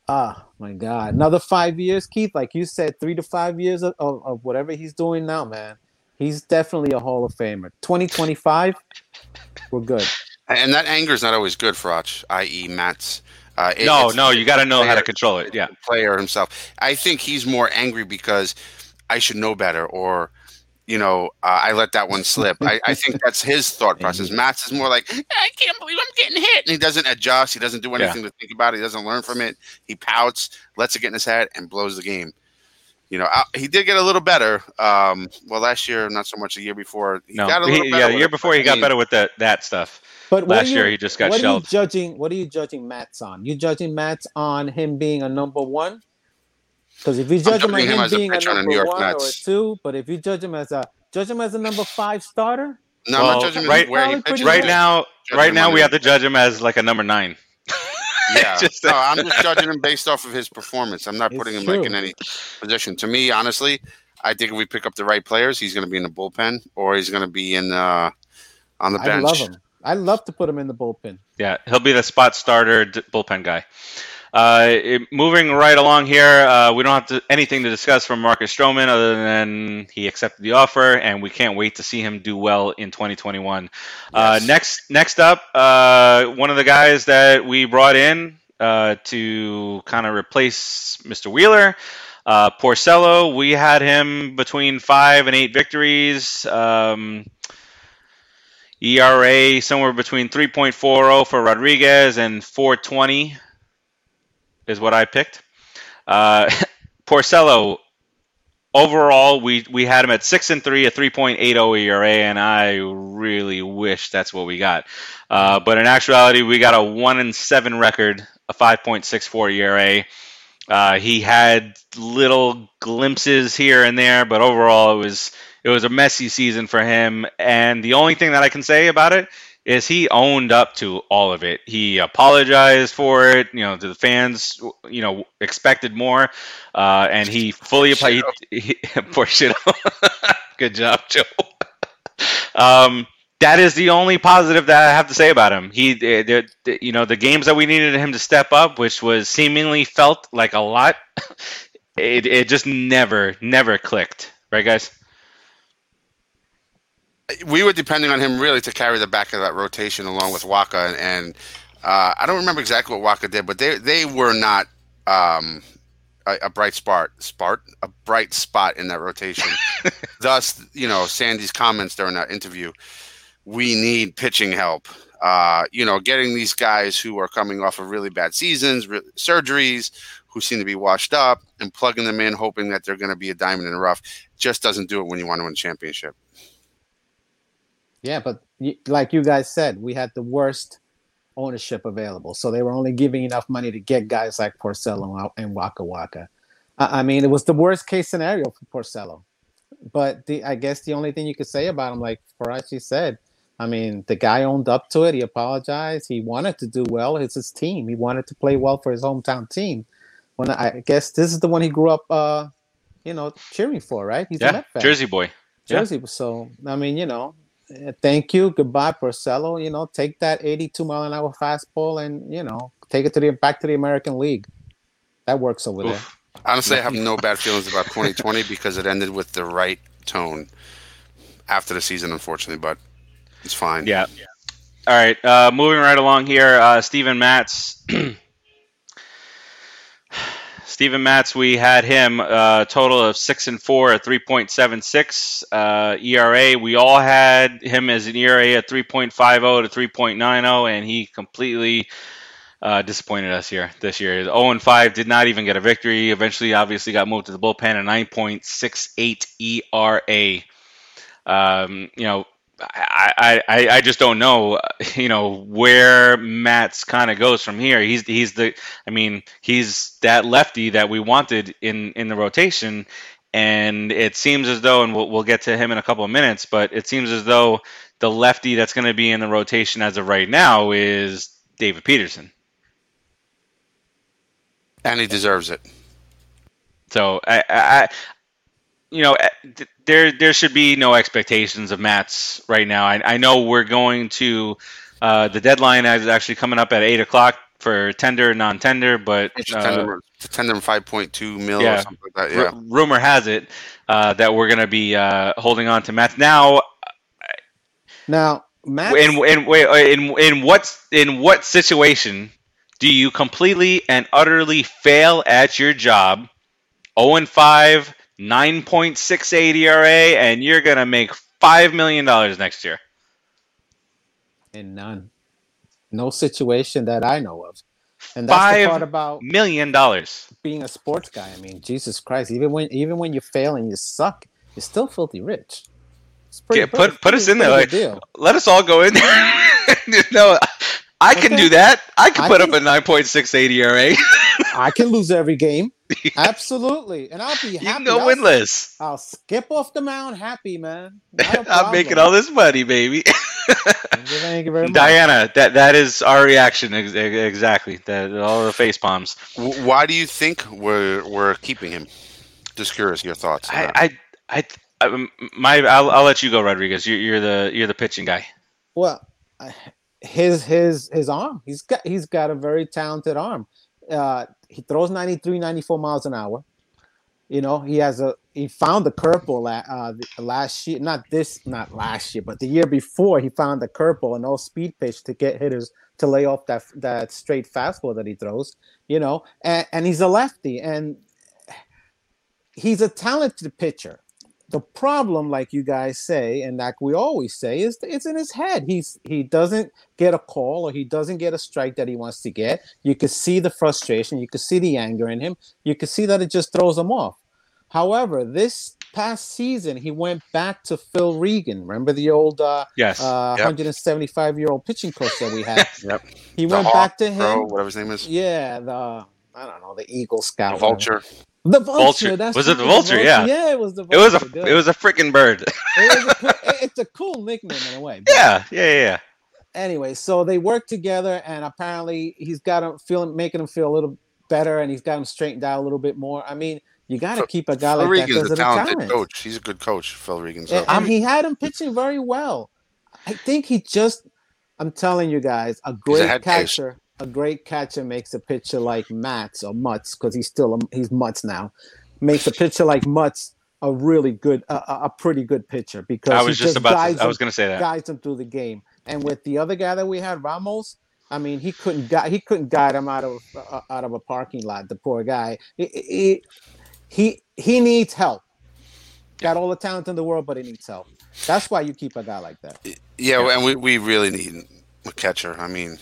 C: oh my God, another five years, Keith, like you said, three to five years of, of, of whatever he's doing now, man. He's definitely a Hall of Famer. 2025, we're good.
B: and that anger is not always good for Arch, i.e., Matz. Uh, it-
A: No, no, you got to know how to control it. Yeah.
B: player himself. I think he's more angry because I should know better, or you know, uh, I let that one slip. I, I think that's his thought process. Matz is more like, I can't believe I'm getting hit, and he doesn't adjust. He doesn't do anything to think about it. He doesn't learn from it. He pouts, lets it get in his head, and blows the game. You know, uh, he did get a little better. Um, well, last year, not so much. The year before, he
A: No,
B: got a
A: he-
B: better.
A: yeah, the year
B: it,
A: before he got better with that that stuff.
C: But
A: Last
C: you-
A: year he just got
C: what
A: shelved.
C: Are you judging? What are you judging Matz on? You judging Matz on him being a number one? Because if you judge him on
B: him
C: him
B: as a
C: being a
B: pitcher
C: number
B: New York
C: one or a two, but if you judge him as a judge him as a number five starter,
B: No, I'm
A: Well,
B: not judging him
A: right-
B: where he pitches.
A: Right now,
B: Judge
A: right now we have to judge him as like a number nine.
B: Yeah,
A: Just-
B: no, I'm just judging him based off of his performance. I'm not
C: It's
B: putting him
C: true.
B: like in any position. To me, honestly, I think if we pick up the right players, he's going to be in the bullpen or he's going to be in uh, on the
C: I
B: bench.
C: love him. I love to put him in the bullpen.
A: Yeah, he'll be the spot starter d- bullpen guy. Uh, it- moving right along here, uh, we don't have to, anything to discuss from Marcus Stroman other than he accepted the offer, and we can't wait to see him do well in 2021. Uh, next, next up, uh, one of the guys that we brought in uh, to kind of replace Mr. Wheeler, uh, Porcello. We had him between five and eight victories. Um, ERA somewhere between 3.40 for Rodriguez and 420 is what I picked. Uh, Porcello, overall, we, we had him at 6 and 3, a 3.80 ERA, and I really wish that's what we got. Uh, but in actuality, we got a 1 and 7 record, a 5.64 ERA. Uh, he had little glimpses here and there, but overall, it was it was a messy season for him. And the only thing that I can say about it is he owned up to all of it. He apologized for it. You know, to the fans, you know, expected more, uh, and he fully apologized. Poor shit. Good job, Joe. um, that is the only positive that I have to say about him. He, the, the, you know, the games that we needed him to step up, which was seemingly felt like a lot, it, it just never, never clicked. Right, guys?
B: We were depending on him really to carry the back of that rotation along with Wacha, and uh, I don't remember exactly what Wacha did, but they they were not um, a, a bright spot, spot, a bright spot in that rotation. Thus, you know, Sandy's comments during that interview. We need pitching help. Uh, you know, getting these guys who are coming off of really bad seasons, re- surgeries, who seem to be washed up, and plugging them in, hoping that they're going to be a diamond in the rough, just doesn't do it when you want to win a championship.
C: Yeah, but like you guys said, we had the worst ownership available, so they were only giving enough money to get guys like Porcello and Waka Waka. I I mean, it was the worst case scenario for Porcello. But the, I guess the only thing you could say about him, like Farace said, I mean, the guy owned up to it. He apologized. He wanted to do well. It's his team. He wanted to play well for his hometown team. When I guess this is the one he grew up, uh, you know, cheering for, right? He's
A: Yeah. Jersey boy. Yeah.
C: Jersey. So I mean, you know, Thank you. Goodbye, Porcello. You know, take that 82 mile an hour fastball and you know take it to the back to the American League. That works over there.
B: Honestly, I have no bad feelings about 2020 because it ended with the right tone after the season, unfortunately, but it's fine.
A: Yeah. All right. Uh, moving right along here, uh, Steven Matz. Steven Matz, we had him uh, total of six and four at 3.76 uh, ERA. We all had him as an ERA at 3.50 to 3.90, and he completely uh, disappointed us here this year. 0 and 5 did not even get a victory. Eventually, obviously, got moved to the bullpen at 9.68 ERA. Um, you know, I, I, I just don't know, you know, where Matz kind of goes from here. He's he's the, I mean, he's that lefty that we wanted in in the rotation, and it seems as though, and we'll we'll get to him in a couple of minutes, but it seems as though the lefty that's going to be in the rotation as of right now is David Peterson.
B: And he deserves it.
A: So I, I you know, there there should be no expectations of Matz right now. I, I know we're going to uh, the deadline is actually coming up at eight o'clock for tender non-tender, but
B: It's
A: uh,
B: tender, tender 5.2 mil
A: yeah.
B: or something like that. Yeah.
A: ru- rumor has it uh, that we're going to be uh, holding on to Matt now.
C: Now, Matt,
A: In in wait, in in what in what situation do you completely and utterly fail at your job? 0 and 5, 9.68 ERA, and you're gonna make five million dollars next year.
C: and none, no situation that I know of, and that's
A: Five
C: the part about
A: Million dollars.
C: being a sports guy. I mean, Jesus Christ, even when even when you fail and you suck, you're still filthy rich. It's
A: Yeah, put-
C: pretty-
A: put us in there,
C: deal.
A: Let us all go in there. no, I can
C: Okay.
A: do that. I can
C: I
A: put
C: can-
A: up a 9.68 ERA.
C: I can lose every game, absolutely, and I'll be happy.
A: you
C: happy.
A: can go
C: I'll,
A: winless.
C: I'll skip off the mound happy, man. Not a
A: I'm making all this money, baby.
C: Thank you, very much.
A: Diana, that that is our reaction ex- ex- exactly. That all the face palms.
B: Why do you think we're we're keeping him? Just curious, your thoughts.
A: I, I, I, I, my, I'll, I'll let you go, Rodriguez. You're, you're the you're the pitching guy.
C: Well, his his his arm. He's got he's got a very talented arm. Uh, he throws 93, 94 miles an hour. You know, he has a he found the curveball uh, last year, not this, not last year, but the year before. He found the curveball and all speed pitch to get hitters to lay off that that straight fastball that he throws. You know, and, and he's a lefty, and he's a talented pitcher the problem, like you guys say, and like we always say, is it's in his head. He's he doesn't get a call or he doesn't get a strike that he wants to get. You could see the frustration, you could see the anger in him, you could see that it just throws him off. However, this past season he went back to Phil Regan. Remember the old uh,
A: Yes.
C: uh,
B: Yep.
C: 175 year old pitching coach that we had?
B: Yep.
C: He
B: The
C: went
B: Hawk,
C: back to him.
B: Bro, whatever his name is.
C: Yeah, the I don't know the Eagle
B: The
C: Scout, whatever.
B: Vulture.
C: The vulture.
A: Vulture.
C: That's
A: Was it the
C: right,
A: Vulture? Yeah.
C: Yeah, it was the vulture.
A: it was a
C: good.
A: it was a freaking bird.
C: It was a cool, it- it's a cool nickname in a way.
A: yeah, yeah, yeah, yeah.
C: Anyway, so they work together, and apparently he's got him feeling, making him feel a little better, and he's got him straightened out a little bit more. I mean, you got to keep a guy
B: Phil
C: like that
B: Regan's
C: because
B: a talented
C: talent.
B: coach. He's a good coach, Phil Regan. So.
C: Eh, and, and he had him pitching very well. I think he just, I'm telling you guys, a great
B: catcher. case.
C: Catcher, a great catcher makes a pitcher like Mats or Mutz, because he's still a, he's Mutz now, makes a pitcher like Mutz a really good, a, a a pretty good pitcher because
A: I
C: he
A: was just about.
C: guides
A: To, I was going to say that.
C: guides him through the game. And with the other guy that we had, Ramos, I mean, he couldn't guide he couldn't guide him out of uh, out of a parking lot. The poor guy. He he he, he needs help. Got all the talent in the world, but he needs help. That's why you keep a guy like that.
B: yeah, and we, we really need a catcher. I mean,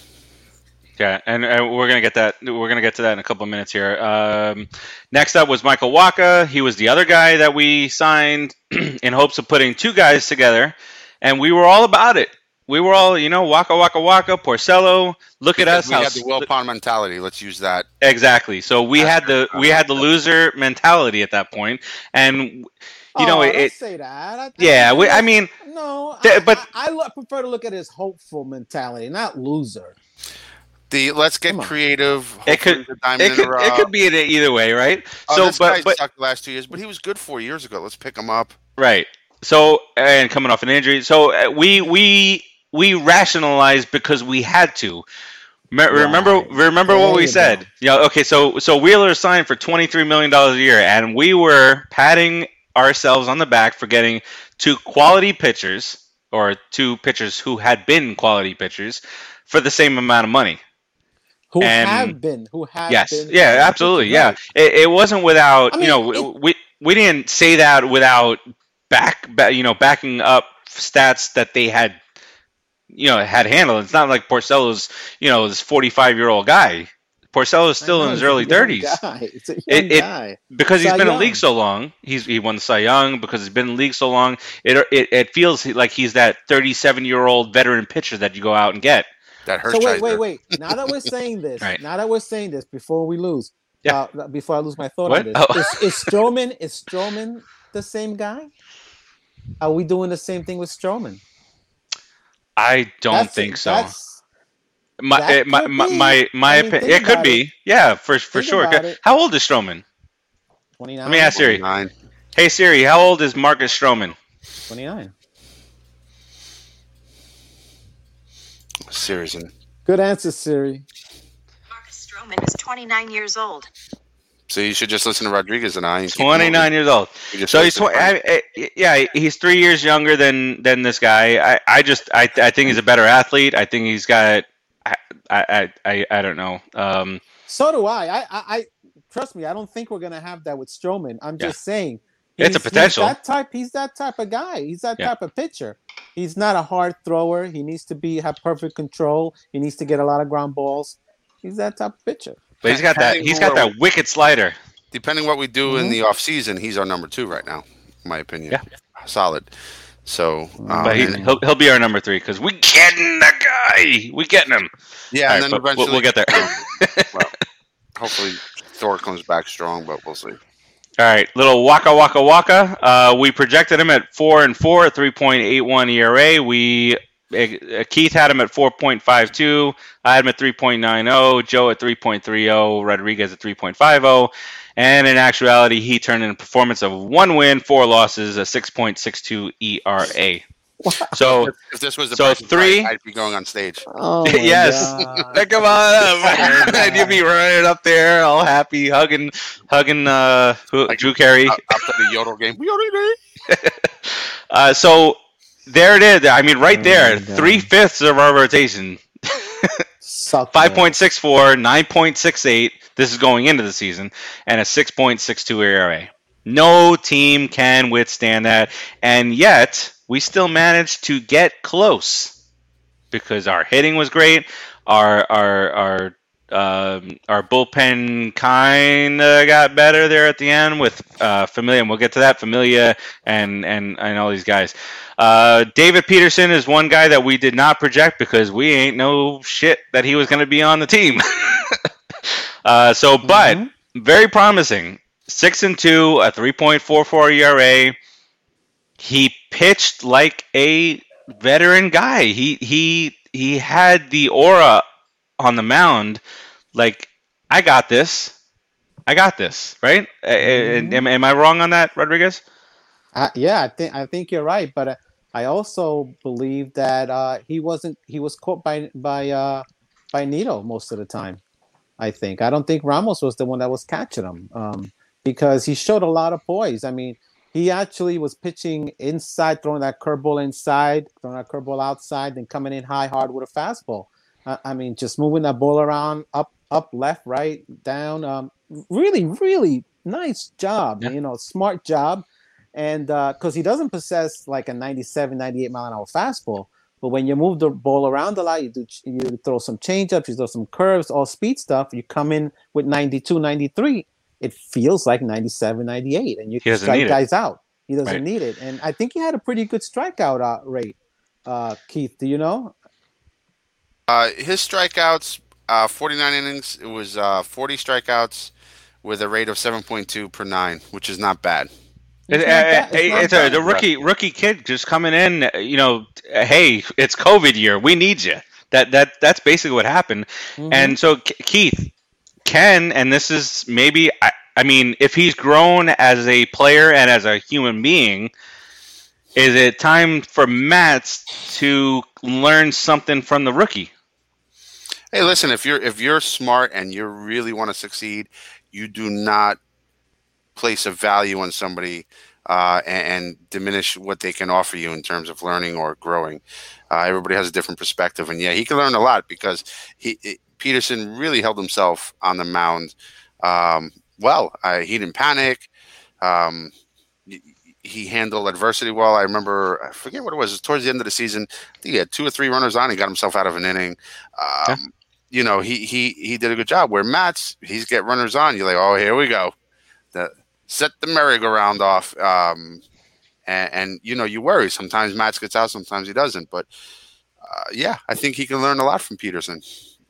A: Yeah, and, and we're gonna get that. We're gonna get to that in a couple of minutes here. Um, next up was Michael Wacha. He was the other guy that we signed in hopes of putting two guys together, and we were all about it. We were all, you know, Waka Waka Waka, Porcello. Look at us.
B: we
A: how
B: had the Wilpon mentality. Let's use that.
A: Exactly. So we
B: That's
A: had the
B: good.
A: we had the loser mentality at that point, and you know
C: oh,
A: it.
C: don't
A: it
C: say that. I,
A: yeah,
C: I,
A: we, I mean,
C: no,
A: Th-
C: I,
A: but-
C: I, I prefer to look at his hopeful mentality, not loser.
B: The let's get creative.
A: It could-
B: hopefully diamond
A: it could it could be in either way, right?
B: Oh,
A: so,
B: this
A: but
B: guy
A: but
B: sucked the last two years, but he was good four years ago. Let's pick him up.
A: Right. So and coming off an injury, so uh, we we we rationalized because we had to. Remember,
C: Right.
A: remember
C: There
A: what we said.
C: go.
A: Yeah. Okay. So, so Wheeler signed for twenty three million dollars a year, and we were patting ourselves on the back for getting two quality pitchers or two pitchers who had been quality pitchers for the same amount of money.
C: Who
A: And-
C: have been? Who have
A: Yes.
C: been?
A: Yeah. Absolutely. Yeah. It, it wasn't without.
C: I
A: you know,
C: mean,
A: we, we didn't say that without back, ba you know, backing up stats that they had. You know, had handled. It's not like Porcello's. You know, this forty five year old guy. Porcello's still
C: know,
A: in his early thirties.
C: guy. It's a young
A: It- it-
C: guy.
A: because he's
C: Cy
A: been in the
C: Young.
A: league so long. He's he won the Cy Young because he's been in league so long. It it, it feels like he's that 37 year old veteran pitcher that you go out and get.
B: That
C: So wait, wait, wait. Now that we're saying this,
A: Right.
C: now that we're saying this, before we lose,
A: Yeah.
C: uh, before I lose my thought
A: What?
C: on this,
A: Oh.
C: is, is Stroman is Stroman the same guy? Are we doing the same thing with Stroman?
A: I don't
C: That's-
A: think so. My
C: that
A: eh, my my my, my
C: I mean,
A: opinion. It could
C: about
A: be. Yeah, for for
C: Think
A: sure. How old is Stroman?
C: 29.
A: Let me ask Siri.
B: 29.
A: Hey Siri, how old is Marcus Stroman?
C: 29.
B: Sirian.
C: Good answer, Siri.
D: Marcus Stroman is 29 years old.
B: So you should just listen to Rodriguez and I. and keep him over.
A: 29 years old. So he's tw- I, I, yeah, he's three years younger than than this guy. I, I just I, I think he's a better athlete. I think he's got I I I, I don't know. Um,
C: So do I. I, I, I trust me. I don't think we're gonna have that with Stroman. I'm
A: Yeah.
C: just saying.
A: It's a potential.
C: He's that type. He's that type of guy. He's that
A: Yeah.
C: type of pitcher. He's not a hard thrower. He needs to be have perfect control. He needs to get a lot of ground balls. He's that type of pitcher.
A: but he's got that he's got
B: where-
A: that wicked slider.
B: Depending what we do in
C: Mhm.
B: the off season, he's our number two right now, in my opinion.
A: Yeah.
B: Solid. So, um,
A: But he, he'll, he'll be our number three because we getting the guy. We getting him.
B: yeah,
A: All right,
B: and then
A: but we'll-
B: eventually
A: we'll get there.
B: well, hopefully Thor comes back strong, but we'll see.
A: All right, little waka waka waka. Uh, we projected him at four and four, three point eight one ERA. We uh, Keith had him at four point five two. I had him at three point nine zero. Joe at three point three zero. Rodriguez at three point five zero. And in actuality, he turned in a performance of one win, four losses, a six point six two ERA. So
B: If this was the
A: So three-
B: Right, I'd be going on stage.
C: Oh
A: Yes.
C: God.
A: come on up, and you'd be running up there, all happy, hugging, hugging uh, who,
B: Like-
A: Drew Carey.
B: Up, up to the Yodel game. Yodel game.
A: Uh, so there it is. I mean, right
C: Oh
A: there, three fifths of our rotation.
C: Suck
A: Five
C: man.
A: point six four, nine point six eight. This is going into the season, and a six point six two ERA. No team can withstand that, and yet we still managed to get close because our hitting was great. Our our our um, our bullpen kind of got better there at the end with uh, Familia, and we'll get to that Familia and and and all these guys. Uh, David Peterson is one guy that we did not project because we ain't no shit that he was going to be on the team. uh, so, but
C: Mhm.
A: very promising. Six and two, a three point four four ERA. He pitched like a veteran guy. He he he had the aura on the mound, like I got this, I got this, right?
C: Mhm.
A: Am, am I wrong on that, Rodriguez?
C: Uh, yeah, I think I think you're right, but uh, I also believe that uh, he wasn't. He was caught by by uh, by Nido most of the time. I think I don't think Ramos was the one that was catching him um, because he showed a lot of poise. I mean, he actually was pitching inside, throwing that curveball inside, throwing that curveball outside, then coming in high hard with a fastball. Uh, I mean, just moving that ball around, up, up, left, right, down. Um, really, really nice job.
A: Yeah.
C: You know, smart job and because he doesn't possess like a 97 98 mile an hour fastball but when you move the ball around a lot you do you throw some changeups you throw some curves all speed stuff you come in with 92 93 it feels like 97 98 and you
A: He
C: can strike
A: need it.
C: guys out he doesn't
A: Right.
C: need it and i think he had a pretty good strikeout uh, rate uh, keith do you know
B: Uh, his strikeouts, uh, 49 innings. It was uh, 40 strikeouts with a rate of 7.2 per nine, which is not bad.
C: It's
A: It-
C: not
A: uh,
C: bad- it's not
A: a, the rookie rookie kid just coming in. uh, You know, uh, hey, it's COVID year. We need you. That that that's basically what happened.
C: Mhm.
A: And so K- Keith, Ken, and this is maybe I, I mean, if he's grown as a player and as a human being, Is it time for Matz to learn something from the rookie?
B: Hey, listen, if you're if you're smart and you really want to succeed, you do not place a value on somebody uh, and, and, diminish what they can offer you in terms of learning or growing. Uh, everybody has a different perspective, and yeah, he can learn a lot because he it, Peterson really held himself on the mound um, well. Uh, he didn't panic. Um, he handled adversity well. I remember, I forget what it was. it was towards the end of the season. I think he had two or three runners on. He got himself out of an inning. Um, yeah. You know, he he he did a good job. Where Matz, he's get runners on. You're like, oh, here we go. The set the merry-go-round off. Um, and, and, you know, you worry. Sometimes Matz gets out, sometimes he doesn't. But uh, yeah, I think he can learn a lot from Peterson.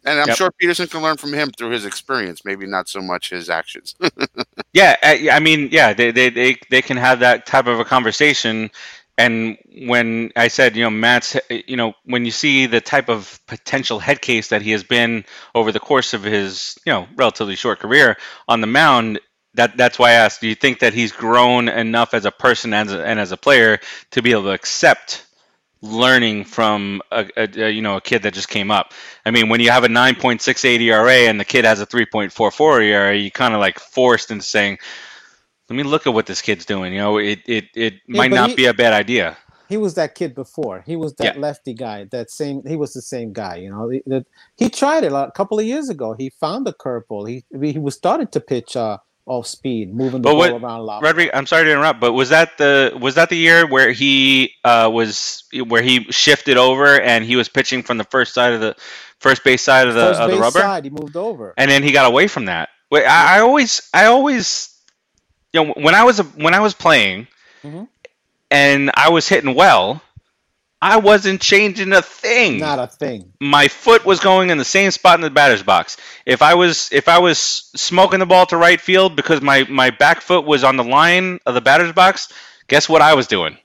B: And I'm yep. sure Peterson can learn from him through his experience, maybe not so much his actions.
A: yeah, I mean, yeah, they, they, they, they can have that type of a conversation. And when I said, you know, Matz, you know, when you see the type of potential head case that he has been over the course of his, you know, relatively short career on the mound, that that's why I asked. Do you think that he's grown enough as a person and as a, and as a player to be able to accept learning from a, a, a, you know a kid that just came up. I mean, when you have a 9.68 ERA and the kid has a 3.44 ERA, you kind of like forced into saying, "Let me look at what this kid's doing." You know, it it it yeah, might not he, be a bad idea.
C: He was that kid before. He was that yeah. lefty guy. That same. He was the same guy. You know, he, he tried it a couple of years ago. He found the curveball. He he was starting to pitch. Uh, off speed, moving the but ball around a lot.
A: Rodrigo, I'm sorry to interrupt, but was that the was that the year where he uh, was where he shifted over and he was pitching from the first side of the first base side of the
C: first
A: of the rubber?
C: Side, he moved over,
A: and then he got away from that. Wait, I, I always I always you know when I was when I was playing mm-hmm. and I was hitting well, I wasn't changing a thing.
C: Not a thing.
A: My foot was going in the same spot in the batter's box. If I was if I was smoking the ball to right field because my my back foot was on the line of the batter's box, guess what I was doing?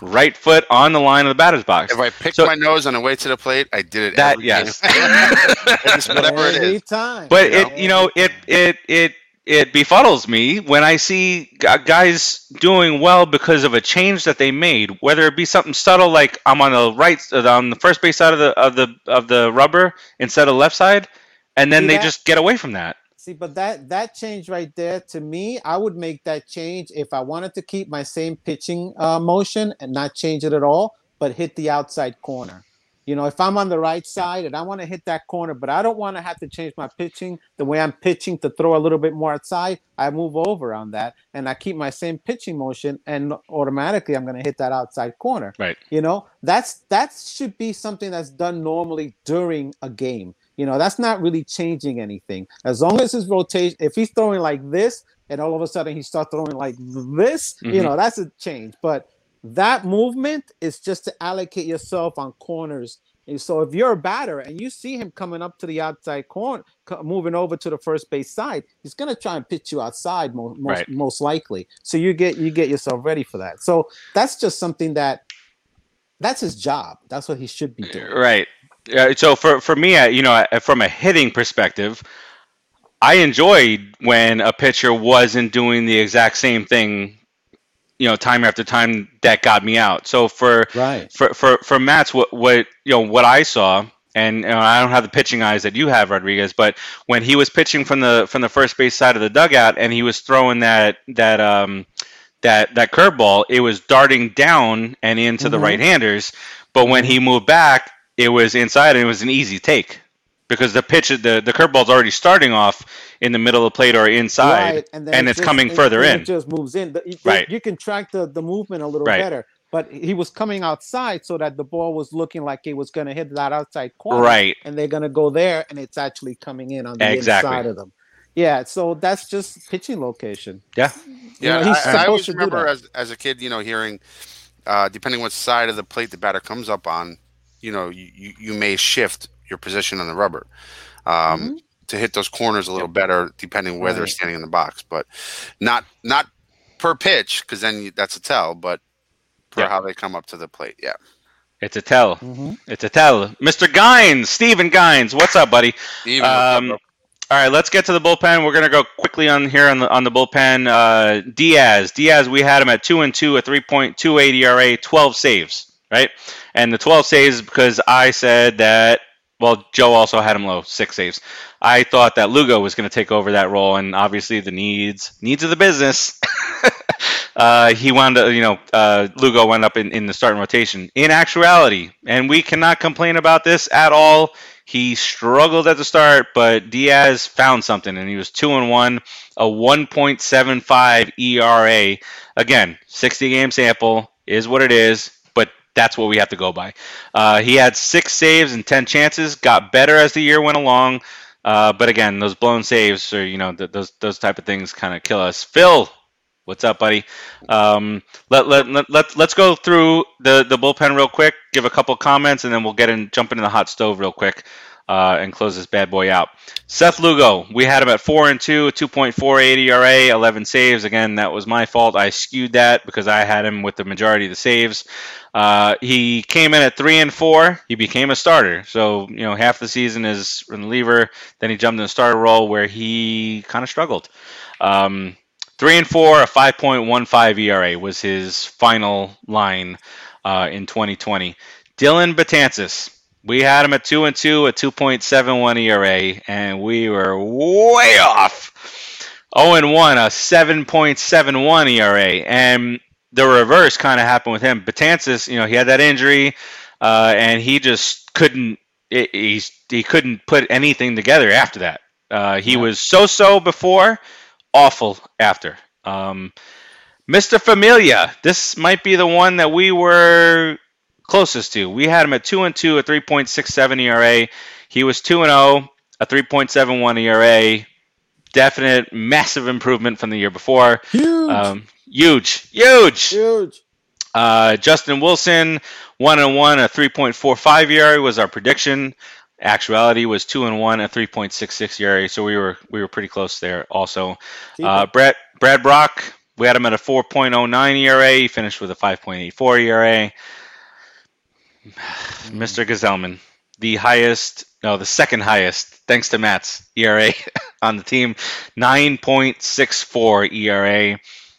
A: Right foot on the line of the batter's box.
B: If I picked so, my nose on the way to the plate, I did it.
A: That yes,
C: whatever it is. Time,
A: but you know? it you know it it it it befuddles me when I see guys doing well because of a change that they made, whether it be something subtle like I'm on the right on the first base side of the of the of the rubber instead of left side, and then see they that? just get away from that.
C: See, but that that change right there to me, I would make that change if I wanted to keep my same pitching uh, motion and not change it at all, but hit the outside corner. You know, if I'm on the right side and I want to hit that corner, but I don't want to have to change my pitching the way I'm pitching to throw a little bit more outside, I move over on that and I keep my same pitching motion and automatically I'm going to hit that outside corner.
A: Right.
C: You know, that's that should be something that's done normally during a game. You know, that's not really changing anything. As long as his rotation, if he's throwing like this and all of a sudden he starts throwing like this, mm-hmm. you know, that's a change. But that movement is just to allocate yourself on corners. And so if you're a batter and you see him coming up to the outside corner, moving over to the first base side, he's going to try and pitch you outside most, most, right. most likely. So you get you get yourself ready for that. So that's just something that that's his job. That's what he should be doing.
A: Right. Uh, so for for me, you know, from a hitting perspective, I enjoyed when a pitcher wasn't doing the exact same thing you know time after time that got me out. So for
C: right.
A: for for for Matz what what you know what I saw and you know, I don't have the pitching eyes that you have, Rodriguez, but when he was pitching from the from the first base side of the dugout and he was throwing that that um that that curveball, it was darting down and into mm-hmm. the right-handers. But when he moved back, it was inside and it was an easy take because the pitch the the curveball's already starting off in the middle of the plate or inside, right. and, and it's just, coming further in.
C: It just moves in. The,
A: right.
C: You can track the, the movement a little
A: right.
C: better. But he was coming outside so that the ball was looking like it was going to hit that outside corner.
A: Right.
C: And they're going to go there, and it's actually coming in on the
A: exactly.
C: inside of them. Yeah, so that's just pitching location.
A: Yeah.
B: Yeah, you know, I, I, always remember as, as a kid, you know, hearing, uh, depending what side of the plate the batter comes up on, you know, you, you may shift your position on the rubber. Um, mm-hmm to hit those corners a little better, depending where right. they're standing in the box. But not not per pitch, because then you, that's a tell. But per yeah. how they come up to the plate, yeah.
A: It's a tell. Mm-hmm. It's a tell. Mr. Gines, Stephen Gines, what's up, buddy?
B: Steven, um, what's up,
A: All right, let's get to the bullpen. We're gonna go quickly on here on the on the bullpen. Uh, Diaz, Diaz, we had him at two and two, a 3.28 ERA, 12 saves, right? And the 12 saves because I said that. Well, Joe also had him low, six saves. I thought that Lugo was going to take over that role, and obviously the needs needs of the business. uh, he wound up, you know, uh, Lugo went up in, in the starting rotation. In actuality, and we cannot complain about this at all. He struggled at the start, but Diaz found something, and he was two and one, a 1.75 ERA. Again, 60 game sample is what it is, that's what we have to go by. Uh, he had six saves and 10 chances, got better as the year went along. Uh, but again, those blown saves or you know th- those those type of things kind of kill us. Phil, what's up, buddy? Um, let, let, let, let, let's go through the, the bullpen real quick, give a couple comments, and then we'll get in jump into the hot stove real quick uh, and close this bad boy out. Seth Lugo, we had him at four and two, 2.48 ERA, 11 saves. Again, that was my fault. I skewed that because I had him with the majority of the saves. Uh, he came in at three and four. He became a starter. So you know, half the season is reliever. Then he jumped in the starter role where he kind of struggled. Um, three and four, a 5.15 ERA was his final line uh, in 2020. Dellin Betances, we had him at two and two, a 2.71 ERA, and we were way off. 0 and 1, a 7.71 ERA. And the reverse kind of happened with him. Betances, you know, he had that injury, uh, and he just couldn't. He, he couldn't put anything together after that. Uh, he was so-so before, awful after. Um, Mr. Familia, this might be the one that we were closest to. We had him at two and two, a 3.67 ERA. He was two and zero, a 3.71 ERA. Definite, massive improvement from the year before.
C: Huge,
A: um, huge, huge,
C: huge.
A: Uh, Justin Wilson, one and one, a 3.45 ERA was our prediction. Actuality was two and one, a 3.66 ERA. So we were we were pretty close there. Also, uh, Brett Brad Brock, we had him at a 4.09 ERA. He finished with a 5.84 ERA. Mr. Gsellman, the highest, no, the second highest, thanks to Matt's ERA on the team, 9.64 ERA.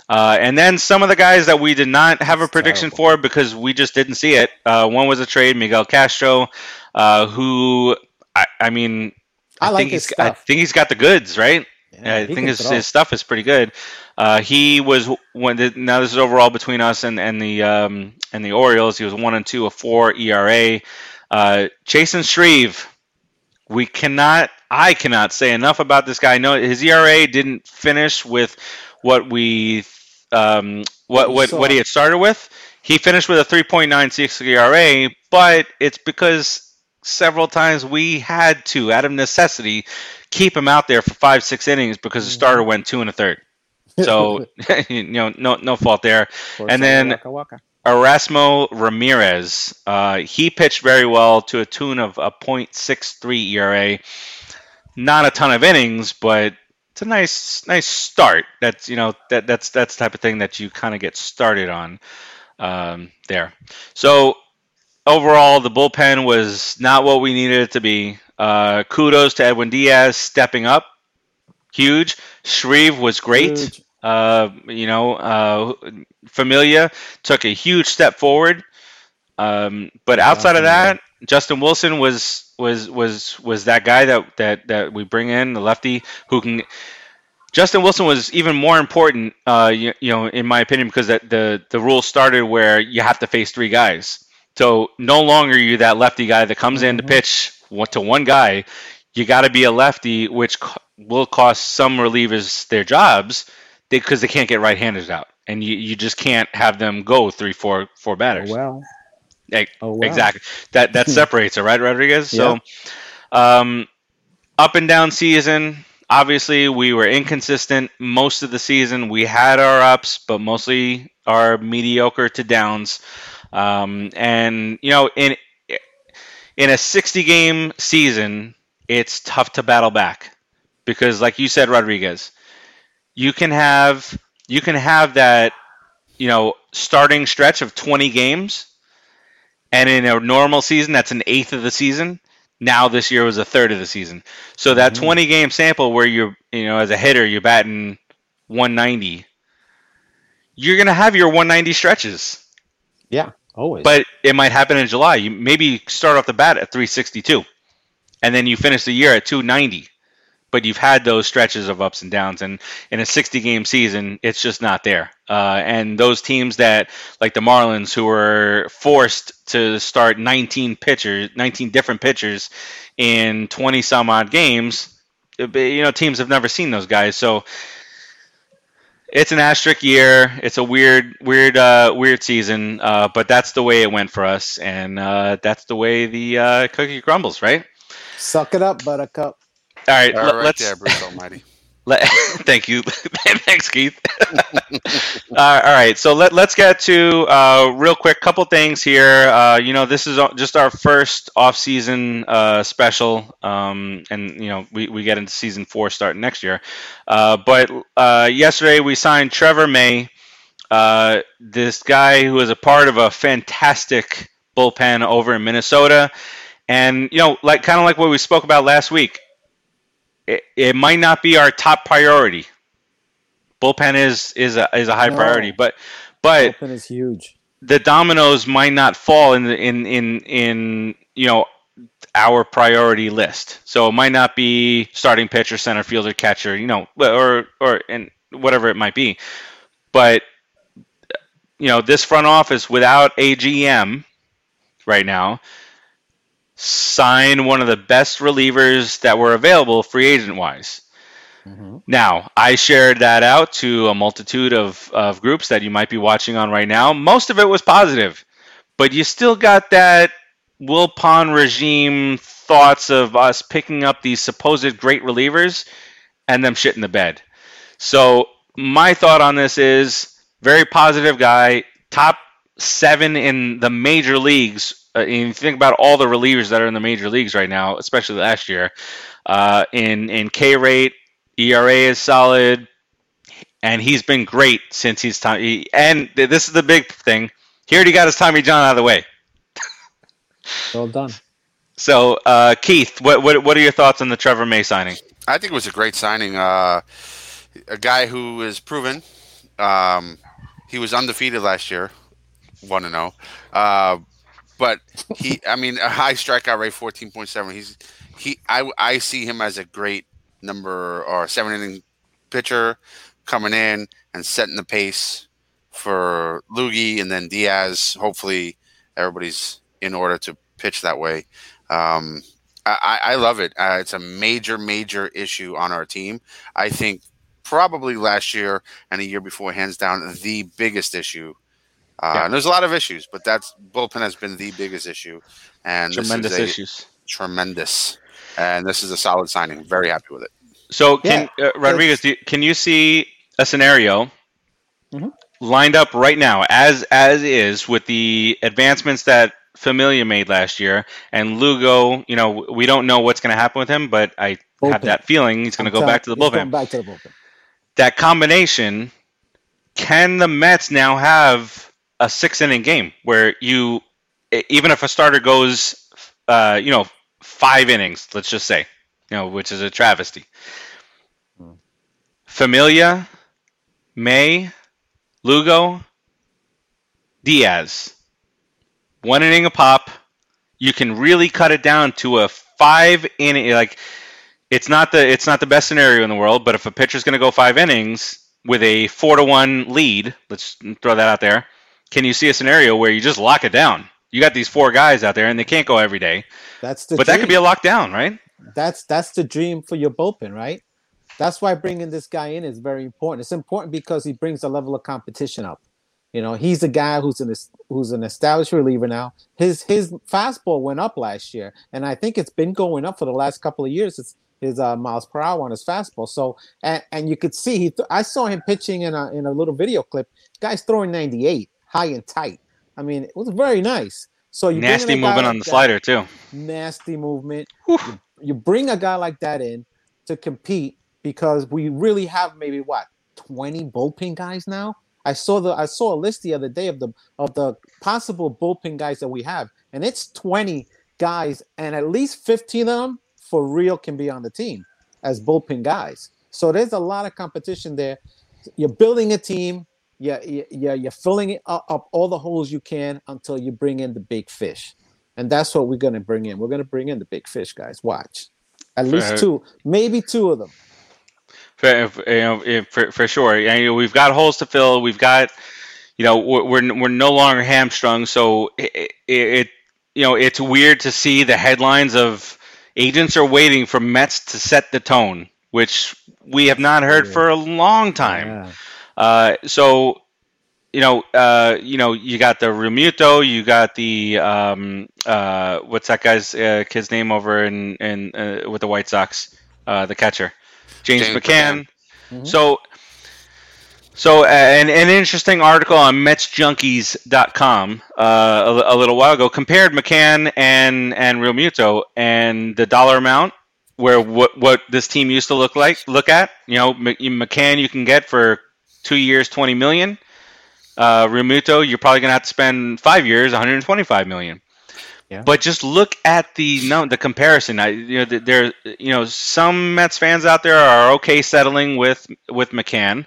A: Uh, and then some of the guys that we did not have a prediction for because we just didn't see it. Uh, one was a trade, Miguel Castro, uh, who I, I mean, I, I
C: like
A: think he's
C: stuff.
A: I think he's got the goods, right? Yeah, I think his, his stuff is pretty good. Uh, he was when the, now this is overall between us and and the um, and the Orioles. He was one and two, a four ERA. Uh, Chasen Shreve, we cannot, I cannot say enough about this guy. No, his ERA didn't finish with what we um, what what what he had started with. He finished with a 3.96 ERA, but it's because several times we had to, out of necessity, keep him out there for five, six innings because the starter went two and a third. So you know, no no fault there. and then
C: waka waka.
A: Erasmo Ramirez, uh, he pitched very well to a tune of a .63 ERA. Not a ton of innings, but it's a nice nice start. That's you know that that's that's the type of thing that you kind of get started on um, there. So overall, the bullpen was not what we needed it to be. Uh, kudos to Edwin Diaz stepping up, huge. Shreve was great.
C: Huge.
A: Uh, you know, uh, Familia took a huge step forward. Um, but outside of that, Justin Wilson was was was was that guy that that that we bring in the lefty who can. Justin Wilson was even more important, uh, you, you know, in my opinion, because that the the rule started where you have to face three guys. So no longer you that lefty guy that comes in to
C: Mhm.
A: pitch to one guy. You got to be a lefty, which will cost some relievers their jobs because they, can't get right-handers out, and you, you just can't have them go three, four, four batters.
C: well.
A: Ex-
C: Oh, well.
A: Exactly. That that separates it, right, Rodriguez? So, um, up and down season. Obviously, we were inconsistent most of the season. We had our ups, but mostly our mediocre to downs. Um, and you know, in in a 60 game season, it's tough to battle back because, like you said, Rodriguez, you can have you can have that you know starting stretch of 20 games and in a normal season that's an eighth of the season Now this year was a third of the season. So that
C: Mhm.
A: 20 game sample where you're, you know, as a hitter, you're batting 190. You're gonna have your 190 stretches,
C: Yeah, always.
A: but it might happen in July. You maybe start off the bat at 362, and then you finish the year at 290. But you've had those stretches of ups and downs, and in a 60 game season, it's just not there. Uh, and those teams that, like the Marlins, who were forced to start 19 pitchers, 19 different pitchers in 20 some odd games, you know, teams have never seen those guys. So it's an asterisk year. It's a weird, weird, uh, weird season. Uh, but that's the way it went for us, and uh, that's the way the uh, cookie crumbles, right?
C: Suck it up, Buttercup.
A: All right,
B: All right
A: let's.
B: there, Bruce Almighty.
A: Let, thank you. Thanks, Keith. uh, all right, so let, let's get to uh, real quick couple things here. Uh, you know, this is just our first off-season uh, special, um, and you know, we, we get into season four starting next year. Uh, but uh, yesterday we signed Trevor May, uh, this guy who is a part of a fantastic bullpen over in Minnesota, and you know, like kind of like what we spoke about last week it, it might not be our top priority. Bullpen is is a is a high
C: No.
A: priority, but but
C: Bullpen is huge.
A: the dominoes might not fall in the in in in you know our priority list. So it might not be starting pitcher, center fielder, catcher, you know, or or and whatever it might be. But you know, this front office without a GM right now signed one of the best relievers that were available free agent wise.
C: hmm
A: Now, I shared that out to a multitude of, of groups that you might be watching on right now. Most of it was positive, but you still got that Wilpon regime thoughts of us picking up these supposed great relievers and them shit in the bed. So, my thought on this is very positive guy, top seven in the major leagues. Uh, and you think about all the relievers that are in the major leagues right now, especially last year, uh, in in K rate, ERA is solid, and he's been great since he's time. He, and th- this is the big thing. He already got his Tommy John out of the way.
C: Well done.
A: So, uh, Keith, what, what what are your thoughts on the Trevor May signing?
B: I think it was a great signing. Uh, a guy who is proven. Um, he was undefeated last year, one to zero. But he, I mean, a high strikeout rate, fourteen point seven. He's he. I I see him as a great number or seven inning pitcher coming in and setting the pace for Lugo and then Diaz. Hopefully, everybody's in order to pitch that way. Um, I, I I love it. Uh, it's a major, major issue on our team. I think probably last year and a year before, hands down, the biggest issue. Uh,
A: Yeah.
B: And there's a lot of issues, but that's bullpen has been the biggest issue, and
A: Tremendous
B: this is a
A: issues.
B: tremendous. And this is a solid signing. Very happy with it.
A: So, can uh, Rodriguez, do you, can you see a scenario
C: Mhm.
A: lined up right now, as as is, with the advancements that Familia made last year and Lugo? You know, we don't know what's going to happen with him, but I have that feeling he's going to go back to the
C: he's going
A: bullpen.
C: Back to the bullpen.
A: That combination, can the Mets now have a six inning game where you, even if a starter goes, uh, you know, five innings, let's just say, you know, which is a travesty.
C: Hmm.
A: Familia, May, Lugo, Diaz. One inning a pop. You can really cut it down to a five inning like it's not the it's not the best scenario in the world, but if a pitcher's going to go five innings with a four to one lead, let's throw that out there. Can you see a scenario where you just lock it down? You got these four guys out there, and they can't go every day,
C: That's the.
A: but that could be a lockdown, right?
C: that's that's the dream for your bullpen, right? That's why bringing this guy in is very important. It's important because he brings a level of competition up. You know, he's a guy who's an who's an established reliever now. His his fastball went up last year, and I think it's been going up for the last couple of years. It's his uh, miles per hour on his fastball. So and, and you could see he. Th- I saw him pitching in a in a little video clip. Guy's throwing 98, high and tight. I mean, it was very nice. So you
A: Nasty movement
C: like
A: on the
C: that-
A: slider too.
C: nasty movement. You, you bring a guy like that in to compete because we really have maybe what 20 bullpen guys now. I saw the I saw a list the other day of the of the possible bullpen guys that we have, and it's 20 guys, and at least 15 of them for real can be on the team as bullpen guys. So there's a lot of competition there. You're building a team. Yeah, yeah, you're filling it up, up all the holes you can until you bring in the big fish, and that's what we're gonna bring in. We're gonna bring in the big fish, guys. Watch, at least two, maybe two of them.
A: For, for, for sure, know, we've got holes to fill. We've got, you know, we're we're, we're no longer hamstrung. So it, it, you know, it's weird to see the headlines of agents are waiting for Mets to set the tone, which we have not heard for a long time. Yeah. Uh, so, you know, uh, you know, you got the Realmuto, you got the um, uh, what's that guy's uh, kid's name over in in uh, with the White Sox, uh, the catcher, James, James McCann. McCann. Mm-hmm. So so, uh, an, an interesting article on MetsJunkies.com uh, a, a little while ago compared McCann and and Realmuto and the dollar amount where what what this team used to look like look at. You know, McCann you can get for two years, twenty million. Uh, you're probably gonna have to spend five years, 125 million. Yeah. But just look at the no the comparison. I you know there you know some Mets fans out there are okay settling with with McCann.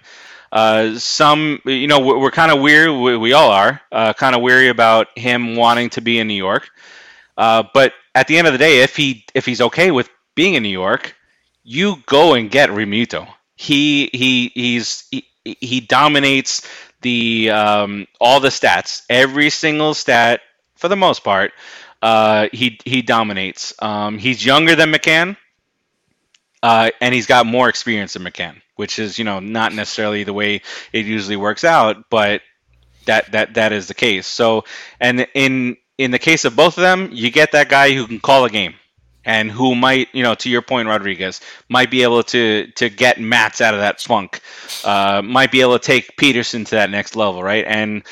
A: Uh, some, you know, we're, we're kind of weary. We, we, all are uh, kind of weary about him wanting to be in New York. Uh, but at the end of the day, if he if he's okay with being in New York, you go and get Realmuto. He he he's he, he dominates the um, all the stats, every single stat for the most part. Uh, he he dominates. Um, he's younger than McCann, uh, and he's got more experience than McCann which is you know not necessarily the way it usually works out, but that that that is the case. So, and in in the case of both of them, you get that guy who can call a game and who might, you know, to your point, Rodriguez, might be able to to get Matz out of that funk, uh, might be able to take Peterson to that next level, right? And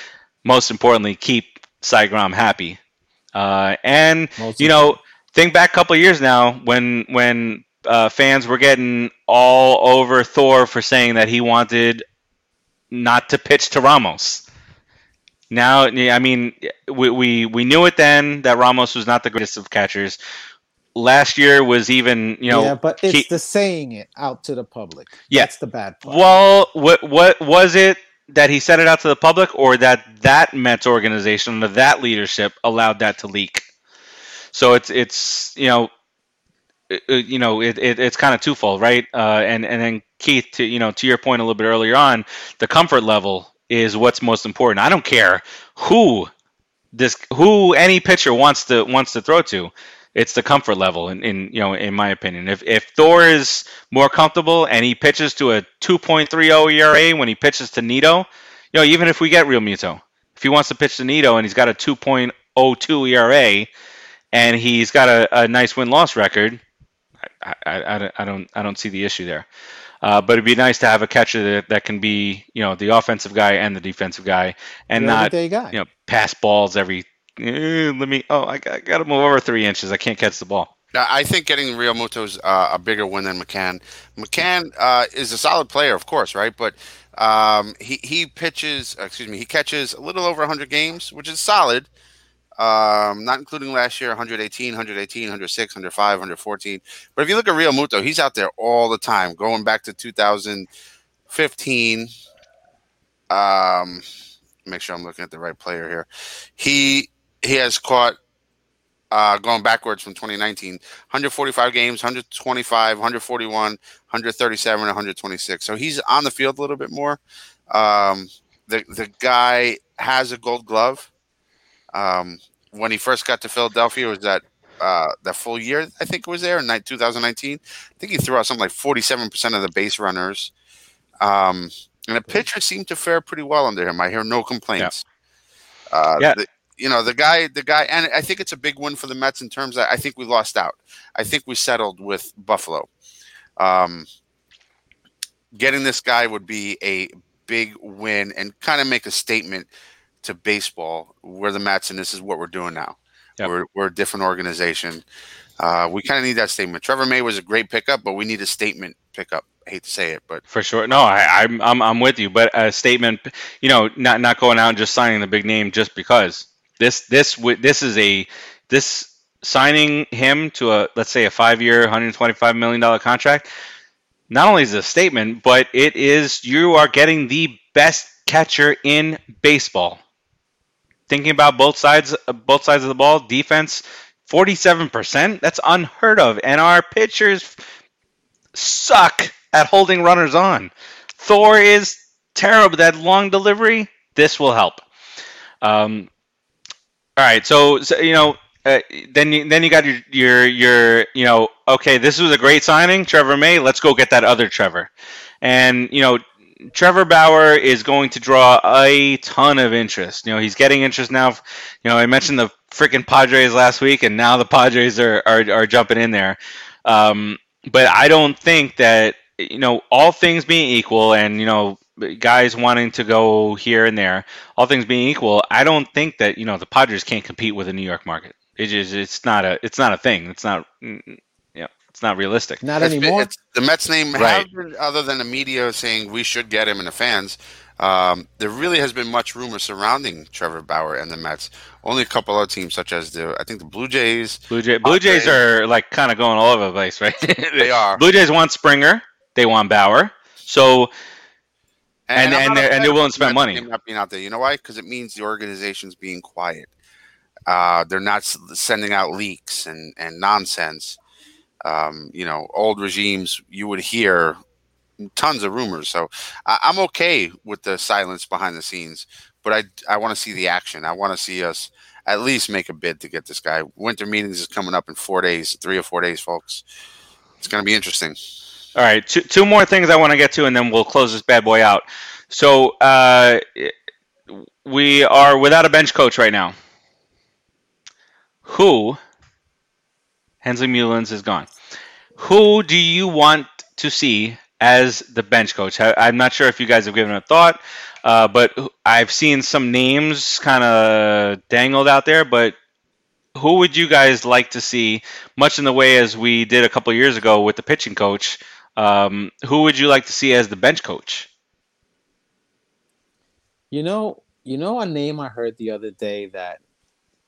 A: most importantly, keep Cy Grom happy. Uh, and most you know, think back a couple years now when when uh, fans were getting all over Thor for saying that he wanted not to pitch to Ramos. Now, I mean, we, we, we knew it then that Ramos was not the greatest of catchers. Last year was even, you know.
C: Yeah, but it's he, the saying it out to the public. Yeah. That's the bad part.
A: Well, what, what was it that he said it out to the public or that that Mets organization, or that leadership allowed that to leak? So it's, it's you know, you know, it, it it's kind of twofold, right? Uh, and and then Keith, to you know, to your point a little bit earlier on, the comfort level is what's most important. I don't care who this who any pitcher wants to wants to throw to. It's the comfort level, in, in you know, in my opinion. If if Thor is more comfortable and he pitches to a 2.30 ERA when he pitches to Nido you know, even if we get Realmuto, if he wants to pitch to Nido and he's got a 2.02 ERA and he's got a, a nice win loss record, I, I, I, don't I don't see the issue there. Uh, but it'd be nice to have a catcher that, that can be you know the offensive guy and the defensive guy, and not you know pass balls every. Eh, let me. Oh, I got, I got to move over three inches. I can't catch the ball.
B: I think getting Realmuto's uh, a bigger win than McCann. McCann uh, is a solid player, of course, right? But um, he he pitches, excuse me, he catches a little over 100 games, which is solid um, not including last year 118, 118, 106, 105, 114. But if you look at Realmuto, he's out there all the time, going back to 2015. Um, make sure I'm looking at the right player here. He he has caught uh, going backwards from 2019 145 games 125 141 137 126 so he's on the field a little bit more um, the the guy has a gold glove um, when he first got to Philadelphia, was that uh, that full year? I think it was there in 2019. I think he threw out something like 47% of the base runners. Um, and the pitcher seemed to fare pretty well under him. I hear no complaints. Yeah. Uh, yeah. The, you know the guy, the guy, and I think it's a big win for the Mets in terms. Of, I think we lost out. I think we settled with Buffalo. Um, getting this guy would be a big win and kind of make a statement to baseball, we're the Mets, and this is what we're doing now. Yep. We're, we're a different organization. Uh, we kind of need that statement. Trevor May was a great pickup, but we need a statement pickup. I hate to say it, but
A: for sure, no, I, am I'm, I'm with you. But a statement, you know, not not going out and just signing the big name just because this this this is a this signing him to a let's say a five-year, 125 million dollar contract. Not only is it a statement, but it is you are getting the best catcher in baseball. Thinking about both sides, both sides of the ball, defense, 47%. That's unheard of, and our pitchers suck at holding runners on. Thor is terrible. That long delivery, this will help. Um, all right, so, so you know, uh, then you then you got your your your you know, okay, this was a great signing, Trevor May. Let's go get that other Trevor, and you know. Trevor Bauer is going to draw a ton of interest. You know, he's getting interest now. You know, I mentioned the freaking Padres last week, and now the Padres are are, are jumping in there. Um, but I don't think that you know, all things being equal, and you know, guys wanting to go here and there, all things being equal, I don't think that you know the Padres can't compete with the New York market. It is, it's not a, it's not a thing. It's not, mm, yeah, it's not realistic.
C: Not
B: It's been-
C: anymore.
B: it's- the Mets name,
A: Right.
B: have- other than the media saying we should get him and the fans, um, there really has been much rumor surrounding Trevor Bauer and the Mets. Only a couple other teams, such as the I think the Blue Jays.
A: Blue, Jay, Blue Jays are like kind of going all over the place, right?
B: They are.
A: Blue Jays want Springer, they want Bauer, so And-
B: I'm
A: and they're- and they're willing to spend money.
B: Not being out there, you know why? Because it means the organization's being quiet. Uh, they're not sending out leaks and and nonsense. Um, you know, old regimes you would hear tons of rumors. So I, I'm okay with the silence behind the scenes, but I I want to see the action. I want to see us at least make a bid to get this guy. Winter meetings is coming up in four days, three or four days, folks. It's going to be interesting.
A: All right, two, two more things I want to get to, and then we'll close this bad boy out. So uh, we are without a bench coach right now. Who? Hensley Meulens is gone. Who do you want to see as the bench coach? I, I'm not sure if you guys have given a thought, uh, but I've seen some names kind of dangled out there. But who would you guys like to see, much in the way as we did a couple years ago with the pitching coach? Um, who would you like to see as the bench coach?
C: You know, you know a name I heard the other day that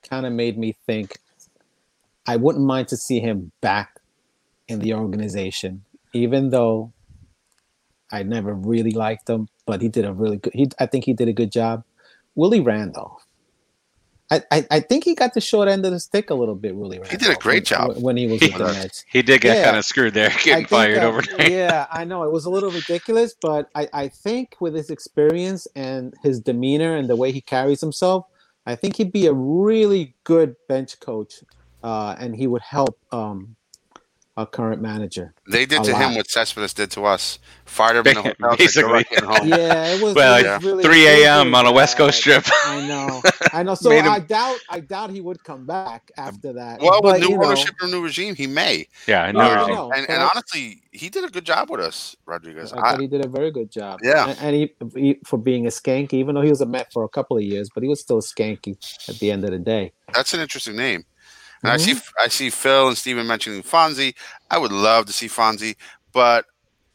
C: kind of made me think I wouldn't mind to see him back in the organization, even though I never really liked him, but he did a really good he I think he did a good job. Willie Randolph. I, I, I think he got the short end of the stick a little bit, Willie he
B: did a great
C: when-
B: job.
C: when, when he was
A: He
C: with the
B: does.
C: Mets.
A: He did get
C: Yeah.
A: kind of screwed there, getting fired
C: that-
A: overnight.
C: Yeah, I know it was a little ridiculous, but I, I think with his experience and his demeanor and the way he carries himself, I think he'd be a really good bench coach, uh, and he would help um, our current manager.
B: They did
C: A
B: to him what Cespedes did to us. Fired him in the hotel.
A: Basically.
B: right home."
C: Yeah, it was.
A: Well,
C: it
B: yeah.
C: really,
A: 3 a.m. on a West Coast trip.
C: I know, I know. So
A: Made him-
C: I doubt, I doubt he would come back after that.
B: Well,
C: but,
B: with new
C: you know,
B: ownership and new regime, he may.
A: Yeah, I know.
B: Uh,
C: no,
B: and, and honestly, he did a good job with us, Rodriguez.
C: I
B: I,
C: thought he did a very good job.
B: Yeah.
C: and, and he, he for being a skanky, even though he was a Met for a couple of years, but he was still skanky at the end of the day.
B: that's an interesting name. And I
C: Mm-hmm.
B: see, I see Phil and Steven mentioning Fonzie. I would love to see Fonzie, but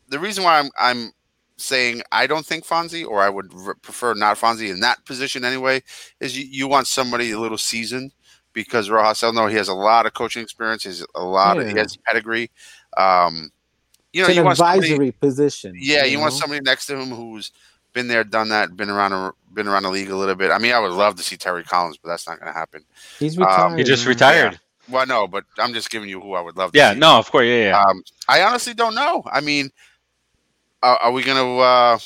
B: the reason why I'm, I'm saying I don't think Fonzie, or I would r- prefer not Fonzie in that position anyway, is you, you want somebody a little seasoned because Rojas, I know he has a lot of coaching experience. He has a lot of he has pedigree. Um, you know,
C: it's
B: you
C: an
B: want somebody-
C: advisory position.
B: Yeah, you want
C: know?
B: somebody next to him who's been there, done that, been around, a, been around the league a little bit. I mean, I would love to see Terry Collins, but that's not going to happen.
C: He's
B: um,
C: retired.
A: He just
C: now.
A: retired.
B: Well, no, but I'm just giving you who I would love. to
A: Yeah,
B: see.
A: no, of course, yeah, yeah.
B: Um, I honestly don't know. I mean, are, are we going to uh,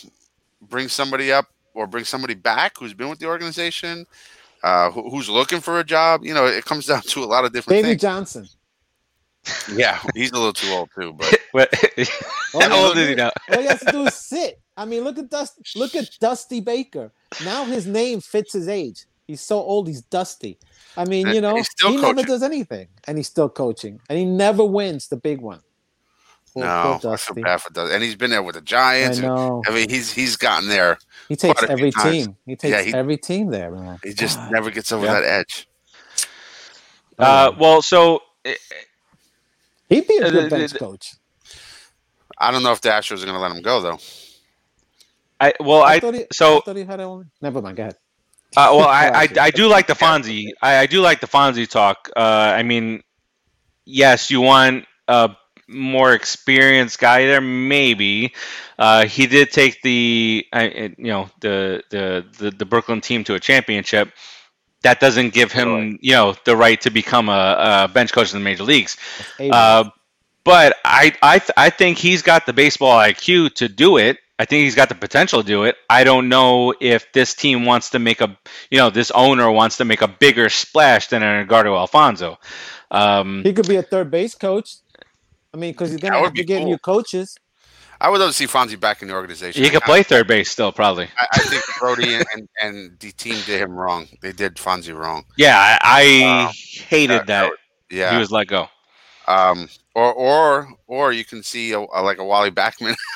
B: bring somebody up or bring somebody back who's been with the organization, uh, who, who's looking for a job? You know, it comes down to a lot of different
C: Davy
B: things.
C: Johnson.
B: Yeah, he's a little too old too, but
A: What- How old is he now?
C: All he has to do is sit. I mean, look at Dusty. Look at Dusty Baker. Now his name fits his age. He's so old. He's dusty. I mean,
B: And
C: you know,
B: he's still
C: he never does anything, and he's still coaching, and he never wins the big one. Poor-
B: no,
C: poor
B: I feel bad for Dusty. And he's been there with the
C: I
B: Giants. and-
C: know.
B: I mean, he's he's gotten there.
C: He takes
B: quite a few
C: every
B: times.
C: team. He takes
B: Yeah, he-
C: every team there, man.
B: He just
C: God.
B: never gets over
A: Yeah.
B: that edge.
A: uh, well, so uh,
C: He'd be a
A: uh,
C: good
A: the-
C: bench
A: the-
C: coach.
B: I don't know if the Astros are going to let him go though.
A: I well, I
C: thought he,
A: so
C: I thought he had a. Never mind. Go ahead.
A: Uh, well, I, I, I do like the Fonzie. I, I do like the Fonzie talk. Uh, I mean, yes, you want a more experienced guy there, maybe. Uh, he did take the, I, you know, the, the the the Brooklyn team to a championship. That doesn't give him, you know, the right to become a, a bench coach in the major leagues. Uh, but I, I, th- I think he's got the baseball IQ to do it. I think he's got the potential to do it. I don't know if this team wants to make a, you know, this owner wants to make a bigger splash than an Edgardo Alfonzo. Um,
C: he could be a third base coach. I mean, because he's
B: That
C: gonna
B: would
C: have to
B: be
C: get
B: cool.
C: new coaches.
B: I would love to see Fonzie back in the organization.
A: he could
B: I-
A: play third base still, probably.
B: I, I think Brodie and, and, and the team did him wrong. They did Fonzie wrong.
A: Yeah, I, I
B: Wow.
A: hated
B: That-
A: that,
B: that Yeah.
A: he was let go.
B: um. Or or or you can see a, a- like a Wally Backman.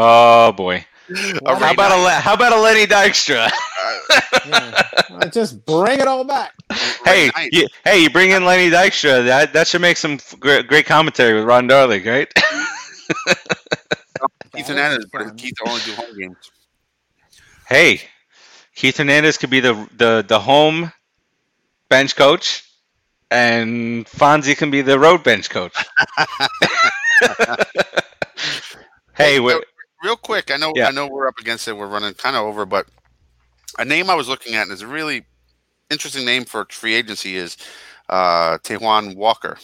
A: Oh boy,
B: A
A: how about a
B: Knight.
A: Le- how about a Lenny Dykstra?
C: Yeah. Just bring it all back.
A: hey,
B: Ray
A: you, hey, you bring in Lenny Dykstra. That that should make some great, great commentary with Ron Darling, right?
B: Keith Hernandez, but Keith only do home games.
A: hey, Keith Hernandez could be the the the home bench coach, and Fonzie can be the road bench coach. hey,
B: Hey,
A: wait,
B: so, real quick, I know
A: Yeah.
B: I know we're up against it. We're running kind of over, but a name I was looking at and is a really interesting name for free agency is uh Taijuan Walker.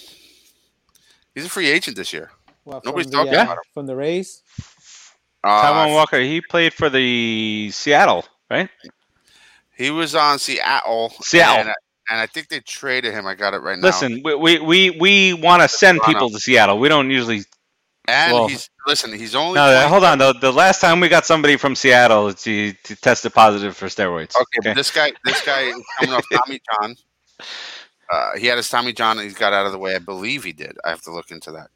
B: He's a free agent this year.
C: Well, from
B: Nobody's
C: the,
B: talking
C: uh,
B: about him.
C: From the Rays.
B: Uh,
A: Taijuan Walker. He played for the Seattle, right?
B: He was on Seattle.
A: Seattle.
B: And I, and I think they traded him. I got it right now.
A: Listen, we we we, we want to send people to Seattle. We don't usually.
B: And
A: well-
B: he's listen. He's only
A: No, hold on. The, the last time we got somebody from Seattle, he, he tested positive for steroids.
B: Okay, but this guy, this guy is coming off Tommy John. Uh, he had his Tommy John. and He's got out of the way. I believe he did. I have to look into that.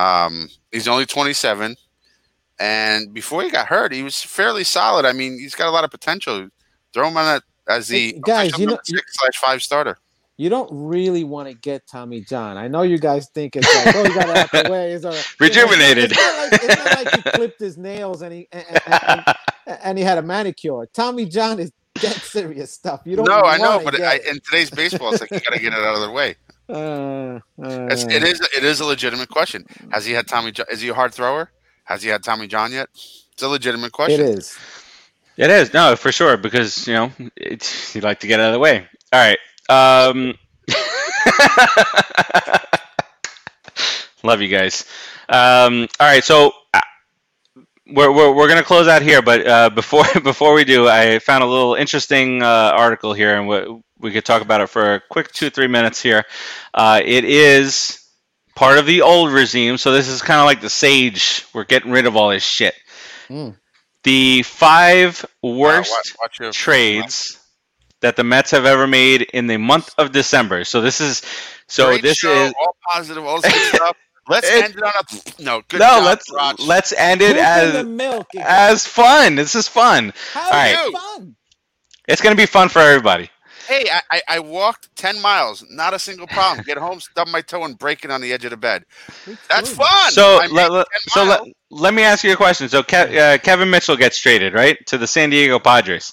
B: Um, he's only 27, and before he got hurt, he was fairly solid. I mean, he's got a lot of potential. Throw him on that as the
C: Hey, guys, you know-
B: six slash five starter.
C: You don't really want to get Tommy John. I know you guys think it's like, oh, you got out the way. It's a,
A: Rejuvenated.
C: It's not, like, it's not like he clipped his nails and he and, and, and, and he had a manicure. Tommy John is dead serious stuff. You don't.
B: No, I know, but I, in today's baseball, it's like you got to get it out of the way.
C: Uh, uh,
B: It's, it is it is a legitimate question. Has he had Tommy? John? Is he a hard thrower? Has he had Tommy John yet? It's a legitimate question.
C: is.
A: It is no for sure because you know it's, you like to get out of the way. All right. Um, love you guys. Um, all right, so uh, we're, we're, we're gonna close out here, but uh, before before we do, I found a little interesting uh, article here, and we, we could talk about it for a quick two three minutes here. Uh, it is part of the old regime, so this is kind of like the sage. We're getting rid of all this shit.
C: Mm.
A: The five
B: Wow,
A: worst
B: watch- watch your-
A: trades that the Mets have ever made in the month of December. So this is so
B: Great
A: this
B: show,
A: is
B: all positive, all good stuff. Let's
A: It-
B: end it on a no. Good
A: no.
B: job,
A: let's
B: Raj.
A: let's end it
C: Poop
A: as
C: milk.
A: as fun. This is fun.
C: How
A: all right.
C: is fun?
A: It's gonna be fun for everybody.
B: Hey, I, I, I walked ten miles, not a single problem. Get home, stub my toe, and break it on the edge of the bed. That's fun.
A: So
B: I made
A: let, let- so let, let me ask you a question. So Ke- uh, Kevin Mitchell gets traded right to the San Diego Padres,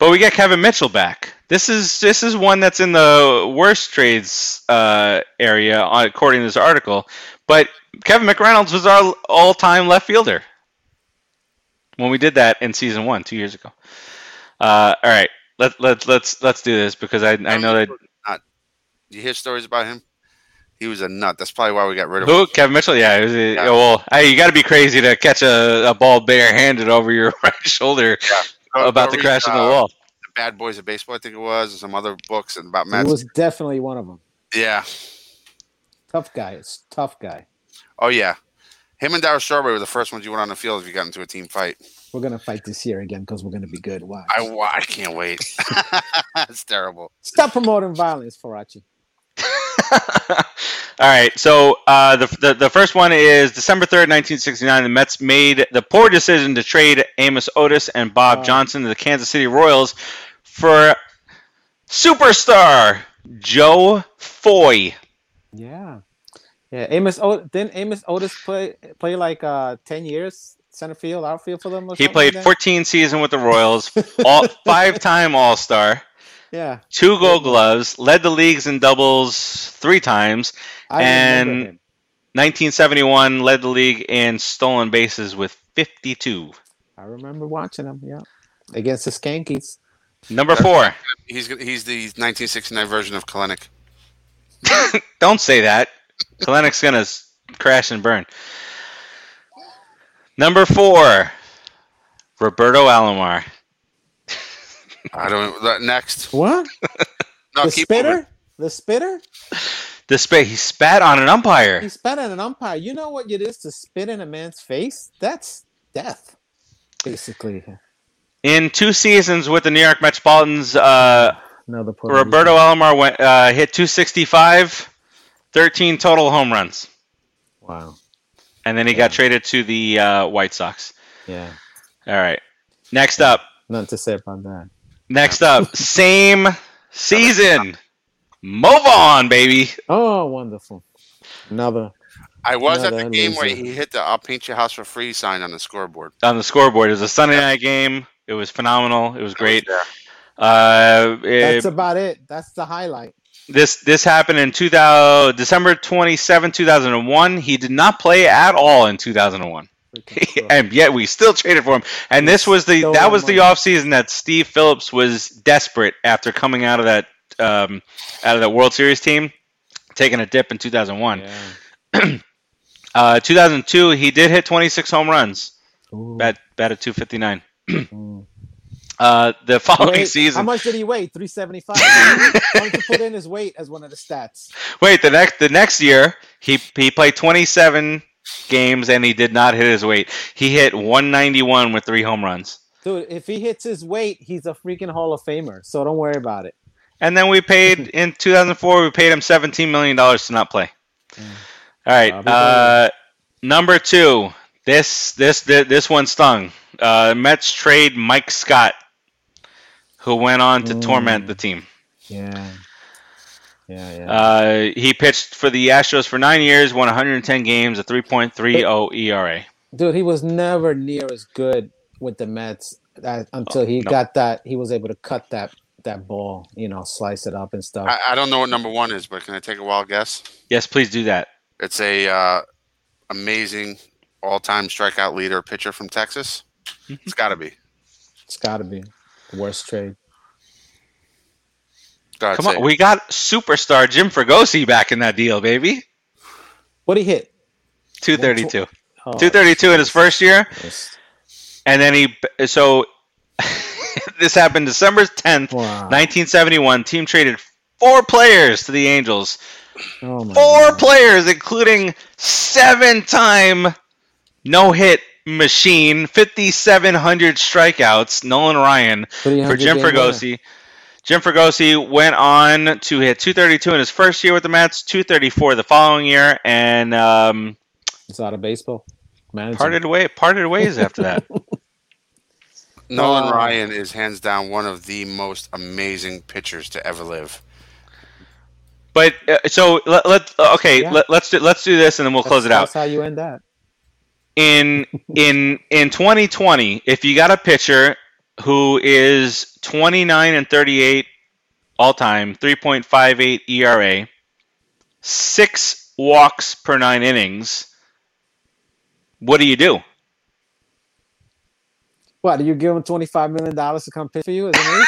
A: but we get Kevin Mitchell back. This is this is one that's in the worst trades uh, area uh, according to this article. But Kevin McReynolds was our all-time left fielder when we did that in season one two years ago. Uh, all right, let let let's let's do this because I I know that
B: Not. You hear stories about him? He was a nut. That's probably why we got rid of him.
A: Who? Kevin Mitchell? Yeah. It was a,
B: Yeah.
A: Well, hey, you got to be crazy to catch a, a ball barehanded over your right shoulder
B: Go-
A: about
B: go
A: to
B: read,
A: crash in the wall.
B: The Bad Boys of Baseball, I think it was, and some other books and about
C: He
B: Mets.
C: was definitely one of them.
B: yeah.
C: Tough guy. It's tough guy.
B: Oh yeah. Him and Darryl Strawberry were the first ones you went on the field if you got into a team fight.
C: We're gonna fight this year again because we're gonna be good. Watch.
B: I, wa- I can't wait. It's terrible.
C: Stop promoting violence, Farace.
A: All right. So uh, the, the the first one is December third, nineteen sixty nine. The Mets made the poor decision to trade Amos Otis and Bob. Johnson to the Kansas City Royals for superstar Joe Foy.
C: Yeah. Yeah. Amos Otis didn't Amos Otis play play like uh ten years center field, outfield for them.
A: He played
C: like
A: 14 season with the Royals, all five-time All-Star,
C: Yeah,
A: two Gold Gloves, led the leagues in doubles three times.
C: I
A: And- 1971 led the league in stolen bases with 52.
C: I remember watching him. Yeah, against the Skankies.
A: Number four.
B: He's he's the 1969 version of Kelenic.
A: Don't say that. Kelenic's gonna crash and burn. Number four. Roberto Alomar.
B: I don't. Know that- Next.
C: What?
B: No,
C: the
B: keep
C: spitter?
B: moving.
C: The spitter?
A: The spa- he spat on an umpire.
C: He spat on an umpire. You know what it is to spit in a man's face? That's death, basically.
A: In two seasons with the New York Metropolitans, uh,
C: Another
A: Roberto Alomar went uh, hit 265, 13 total home runs,
C: Wow.
A: and then he got traded to the uh, White Sox.
C: Yeah.
A: All right. Next up.
C: Nothing to say about that.
A: Next up. Same season. Move on, baby.
C: Oh, wonderful. Another.
B: I was at the
C: Another
B: game where he hit the "I'll paint your house for free" sign on the scoreboard.
A: On the scoreboard. It was a Sunday night game. It was phenomenal. It was great.
B: I was
A: Uh, it-
C: That's about it. That's the highlight.
A: this this happened in 2000, December 27, 2001. He did not play at all in 2001. And yet we still traded for him. And this was the that was the offseason that Steve Phillips was desperate after coming out of that um, out of that World Series team, taking a dip in 2001.
C: Yeah.
A: Uh, 2002, he did hit 26 home runs,
C: Ooh.
A: bat at 259.
C: Mm.
A: Uh, the following
C: Wait, How much did he weigh? 375. Why don't you put in his weight as one of the stats?
A: wait, the next the next year he he played 27 games and he did not hit his weight. He hit 191 with three home runs.
C: Dude, if he hits his weight, he's a freaking Hall of Famer. So don't worry about it.
A: And then we paid in 2004. We paid him 17 million dollars to not play.
C: Mm.
A: All right, uh, number two. This this this, this one stung. Uh, Mets trade Mike Scott, who went on to
C: Mm.
A: torment the team.
C: Yeah. Yeah, yeah.
A: Uh, he pitched for the Astros for nine years, won 110 games, a 3.30 ERA.
C: Dude, he was never near as good with the Mets uh, until he
A: no.
C: got that. He was able to cut that that ball, you know, slice it up and stuff.
B: I, I don't know what number one is, but can I take a wild guess?
A: Yes, please do that.
B: It's a uh, amazing all-time strikeout leader pitcher from Texas.
A: Mm-hmm.
B: It's got to be.
C: it's got to be the worst trade.
B: Go
A: Come
B: say
A: on,
B: it.
A: we got superstar Jim Fregosi back in that deal, baby.
C: What he hit?
A: 232.
C: Oh,
A: 232 in his first year.
C: Jesus.
A: And then he, so this happened December 10th,
C: Wow.
A: 1971. Team traded four players to the Angels.
C: Oh my
A: Four
C: God.
A: players, including seven time no hit machine, 5,700 strikeouts, Nolan Ryan for Jim
C: game winner.
A: Fregosi. Jim Fregosi went on to hit 232 in his first year with the Mets, 234 the following year, and um,
C: It's out of baseball. Manager.
A: parted way parted ways after that.
B: Nolan
C: Uh,
B: Ryan is hands down one of the most amazing pitchers to ever live.
A: But uh, so let, let okay
C: Yeah.
A: let, let's do let's do this and then we'll close it
C: That's-
A: out.
C: That's how you end that.
A: In in in 2020, if you got a pitcher who is 29 and 38 all time, 3.58 ERA, six walks per nine innings, what do you do?
C: What? Do you give him twenty five million dollars to come pitch for you? Is, it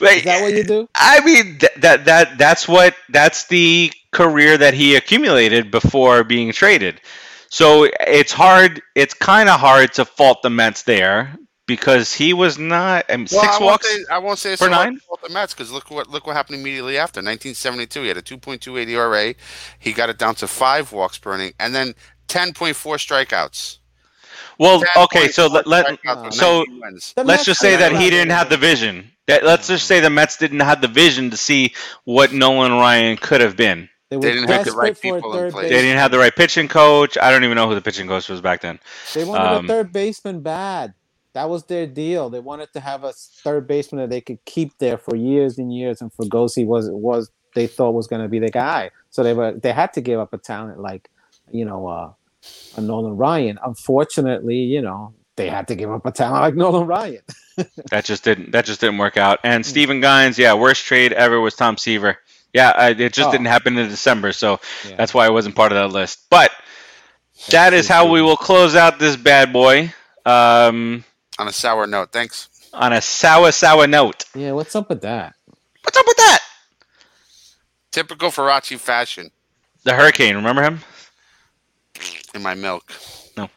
A: Wait,
C: is that what you do?
A: I mean th- that that that's what that's the career that he accumulated before being traded. So it's hard. It's kind of hard to fault the Mets there because he was not. I mean,
B: Well,
A: six
B: I won't
A: walks.
B: Say, I won't say it's
A: per
B: so
A: nine?
B: to the Mets because look what look what happened immediately after 1972. He had a 2.28 ERA. He got it down to five walks per inning, and then 10.4 strikeouts.
A: Well, okay. So let, let
B: strikeouts with
A: so
B: 19 wins.
C: The
A: let's
C: Mets
A: just say that he didn't have the vision. That let's just say the Mets didn't have the vision to see what Nolan Ryan could have been.
C: They,
B: They didn't have the right
C: desperate for a
B: people in place.
A: They didn't have the right pitching coach. I don't even know who the pitching coach was back then.
C: They wanted
A: Um,
C: a third baseman bad. That was their deal. They wanted to have a third baseman that they could keep there for years and years. And Fregosi was was they thought was going to be the guy. So they were they had to give up a talent like you know uh, a Nolan Ryan. Unfortunately, you know, they had to give up a talent like Nolan Ryan.
A: that just didn't that just didn't work out. And Stephen Gines, yeah, worst trade ever was Tom Seaver. Yeah, I, it just
C: Oh.
A: didn't happen in December, so
C: Yeah.
A: that's why I wasn't part of that list. But that is how we will close out this bad boy um,
B: On a sour note, thanks.
A: on a sour, sour note.
C: Yeah, what's up with that?
A: What's up with that?
B: Typical Farace fashion
A: The Hurricane, remember him?
B: in my milk. No.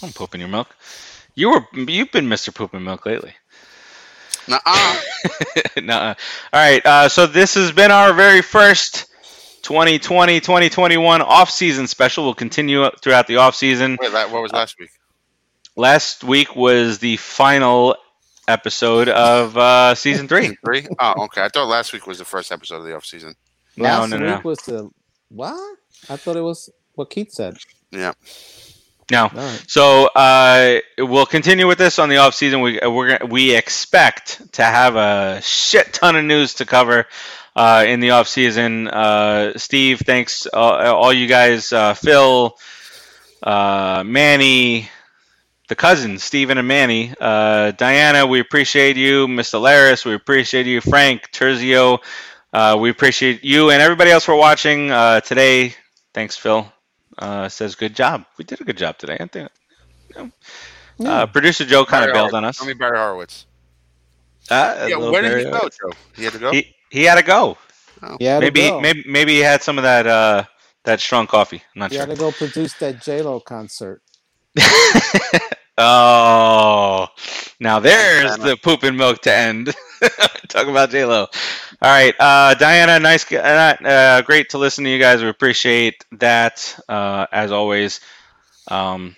A: Don't poop in your milk. You were you've been Mr. Poop in Milk lately.
B: Nuh-uh.
A: Nuh-uh. All right. Uh, so this has been our very first 2020 2021 off season special. We'll continue throughout the off season.
B: Wait, what was last week?
A: Last week was the final episode of uh, season three.
B: Three? Oh, okay. I thought last week was the first episode of the off season.
A: No,
C: Last
A: no,
C: week
A: no,
C: was the what? I thought it was what Keith said.
B: Yeah.
A: no.
C: All right.
A: So uh, we'll continue with this on the off season. We we're we expect to have a shit ton of news to cover uh, in the off season. Uh, Steve, thanks uh, all you guys, uh, Phil, uh, Manny, the cousins, Steven and Manny, uh, Diana. We appreciate you, Mr. Laris. We appreciate you, Frank Terzio. Uh, we appreciate you and everybody else for watching uh, today. Thanks, Phil uh, says good job. We did a good job today. I think. Uh, producer Joe kind of
B: Barry
A: bailed on us.
B: Tell me Barry Horowitz.
A: Uh,
B: Yeah, where did he go, Joe? He had to go?
A: He he had to go.
C: Yeah,
A: Maybe maybe maybe he had some of that uh, that strong coffee. I'm not
C: You
A: sure.
C: had to go produce that J Lo concert.
A: oh, now there's the poop and milk to end. Talk about J Lo. All right, uh, Diana, nice, uh, uh, great to listen to you guys. We appreciate that uh, as always. Um,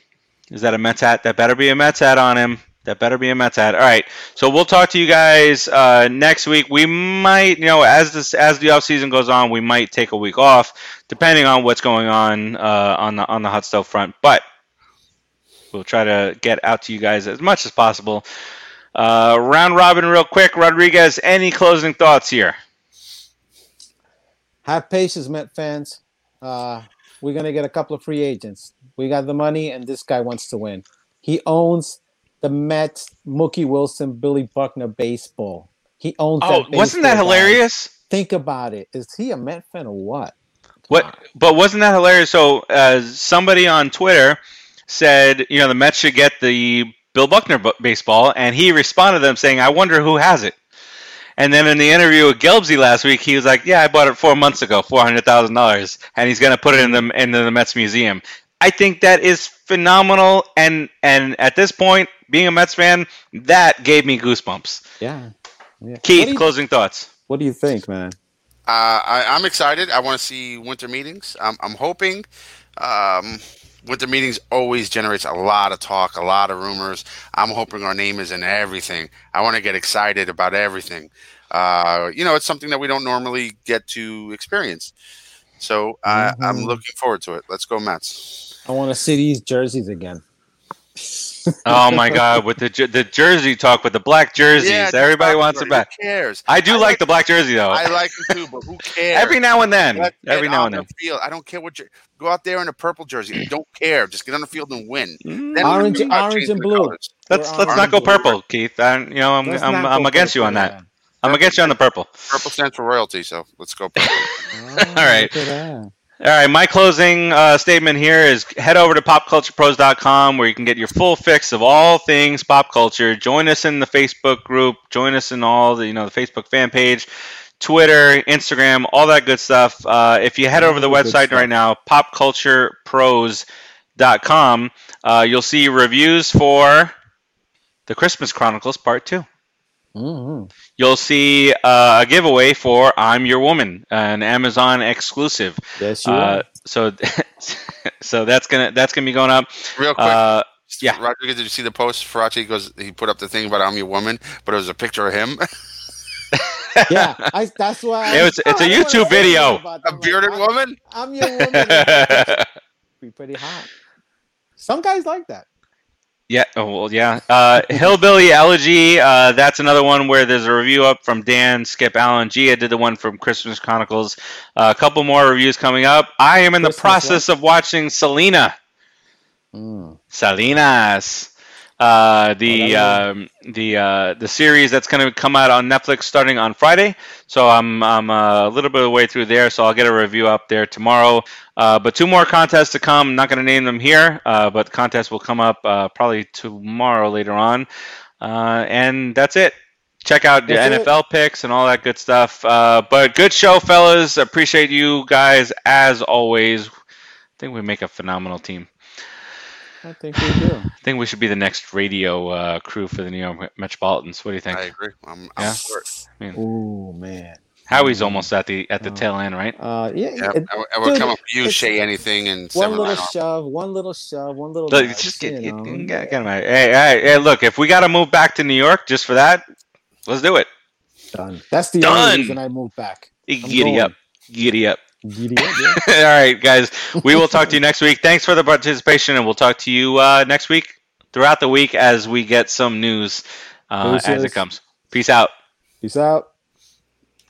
A: is that a Mets hat? That better be a Mets hat on him. That better be a Mets hat. All right, so we'll talk to you guys uh, next week. We might, you know, as this as the off season goes on, we might take a week off, depending on what's going on uh, on the on the hot stove front. But we'll try to get out to you guys as much as possible. Uh, round robin, real quick. Rodriguez, any closing thoughts here?
C: Have patience, Met fans. Uh, we're gonna get a couple of free agents. We got the money, and this guy wants to win. He owns the Mets, Mookie Wilson, Billy Buckner baseball. He owns.
A: Oh,
C: that
A: wasn't that hilarious?
C: Think about it. Is he a Met fan or what?
A: What? But wasn't that hilarious? So, uh, somebody on Twitter said, you know, the Mets should get the Bill Buckner bu- baseball, and he responded to them saying, "I wonder who has it." And then in the interview with Gelbsy last week, he was like, "Yeah, I bought it four months ago, four hundred thousand dollars, and he's going to put it in the in the Mets museum." I think that is phenomenal, and and at this point, being a Mets fan, that gave me goosebumps.
C: Yeah. yeah.
A: Keith,
C: you,
A: closing thoughts.
C: what do you think, man?
B: Uh, I, I'm excited. I want to see winter meetings. I'm, I'm hoping. Um, winter meetings always generates a lot of talk, a lot of rumors. I'm hoping our name is in everything. I want to get excited about everything. Uh, you know, it's something that we don't normally get to experience. So I I'm
C: Mhm.
B: looking forward to it. Let's go Mets.
C: I want to see these jerseys again.
A: Oh my God, with the the jersey talk with the black jerseys,
B: Yeah,
A: everybody wants
B: about
A: it back.
B: Who cares?
A: I do
B: I
A: like,
B: like-
A: the black jersey though.
B: I like it too, but who cares?
A: Every now and then.
B: Let's get
A: Every now
B: on
A: and then.
B: field. I don't care what you go out there in a purple jersey. I Don't care. Just get on the field and win.
A: Mm,
B: Then
C: Orange-
B: we can talk
C: orange and
B: the
C: blue.
B: colors.
A: Let's
C: We're
A: let's not go
C: the board.
A: purple, Keith. I, you know, I'm
C: Let's
A: I'm, I'm against you on that.
C: man.
A: I'm against you on the purple.
B: Purple stands for royalty, so let's go purple.
A: All right. All right, my closing uh, statement here is head over to popculturepros.com where you can get your full fix of all things pop culture. Join us in the Facebook group, join us in all the you know the Facebook fan page, Twitter, Instagram, all that good stuff. Uh, if you head over to the website right now, popculturepros.com, uh, you'll see reviews for The Christmas Chronicles Part 2.
C: Mm-hmm.
A: You'll see uh, a giveaway for "I'm Your Woman," an Amazon exclusive.
C: Yes, you
A: uh, So, so that's gonna that's gonna be going up
B: real quick.
A: Uh, yeah,
B: Rodriguez, did you see the post? Farace goes, he put up the thing about "I'm Your Woman," but it was a picture of him.
C: yeah, I, that's why.
A: It was, it's
C: oh, a
A: YouTube video.
B: A
C: bearded like,
B: woman.
C: I'm, I'm your woman. be pretty hot. Some guys like that
A: yeah, oh, well, yeah. Uh, Hillbilly Elegy. Uh, that's another one where there's a review up from Dan, Skip, Allen, Gia did the one from Christmas Chronicles. Uh, a couple more reviews coming up. I am in the
C: Christmas
A: process of watching Selena.
C: Mm.
A: Salinas. Uh, the
C: Oh,
A: um, the uh, the series that's going to come out on Netflix starting on Friday. So I'm I'm uh, a little bit of the way through there. So I'll get a review up there tomorrow. Uh, but two more contests to come. I'm not going to name them here, uh, but contests will come up uh, probably tomorrow later on. Uh, and that's it. Check out the
C: That's it.
A: NFL picks and all that good stuff. Uh, but good show, fellas. Appreciate you guys as always. I think we make a phenomenal team.
C: I think we do.
A: I think we should be the next radio uh, crew for the New York Metropolitans. What do you think?
B: I agree. I'm, I'm
A: Yeah.
B: for it.
C: Ooh man.
A: Howie's almost at the at the
C: Oh.
A: tail end, right?
C: Uh, yeah.
B: Yeah,
C: it-
B: I, I would
C: dude,
B: come up with you,
C: it's-
B: Shay anything, and
C: one little shove, one little shove, one little.
A: Look,
C: nudge,
A: just get,
C: you
A: get,
C: know.
A: get, get him out. Hey, hey, hey, look, if we got to move back to New York just for that, let's do it.
C: Done. That's the
A: Done.
C: only reason I moved back. I'm
A: Giddy
C: going.
A: up. Giddy up.
C: Giddy up, yeah.
A: All right, guys. We will talk to you next week. Thanks for the participation, and we'll talk to you uh, next week, throughout the week, as we get some news uh, as it comes. Peace out.
C: Peace out.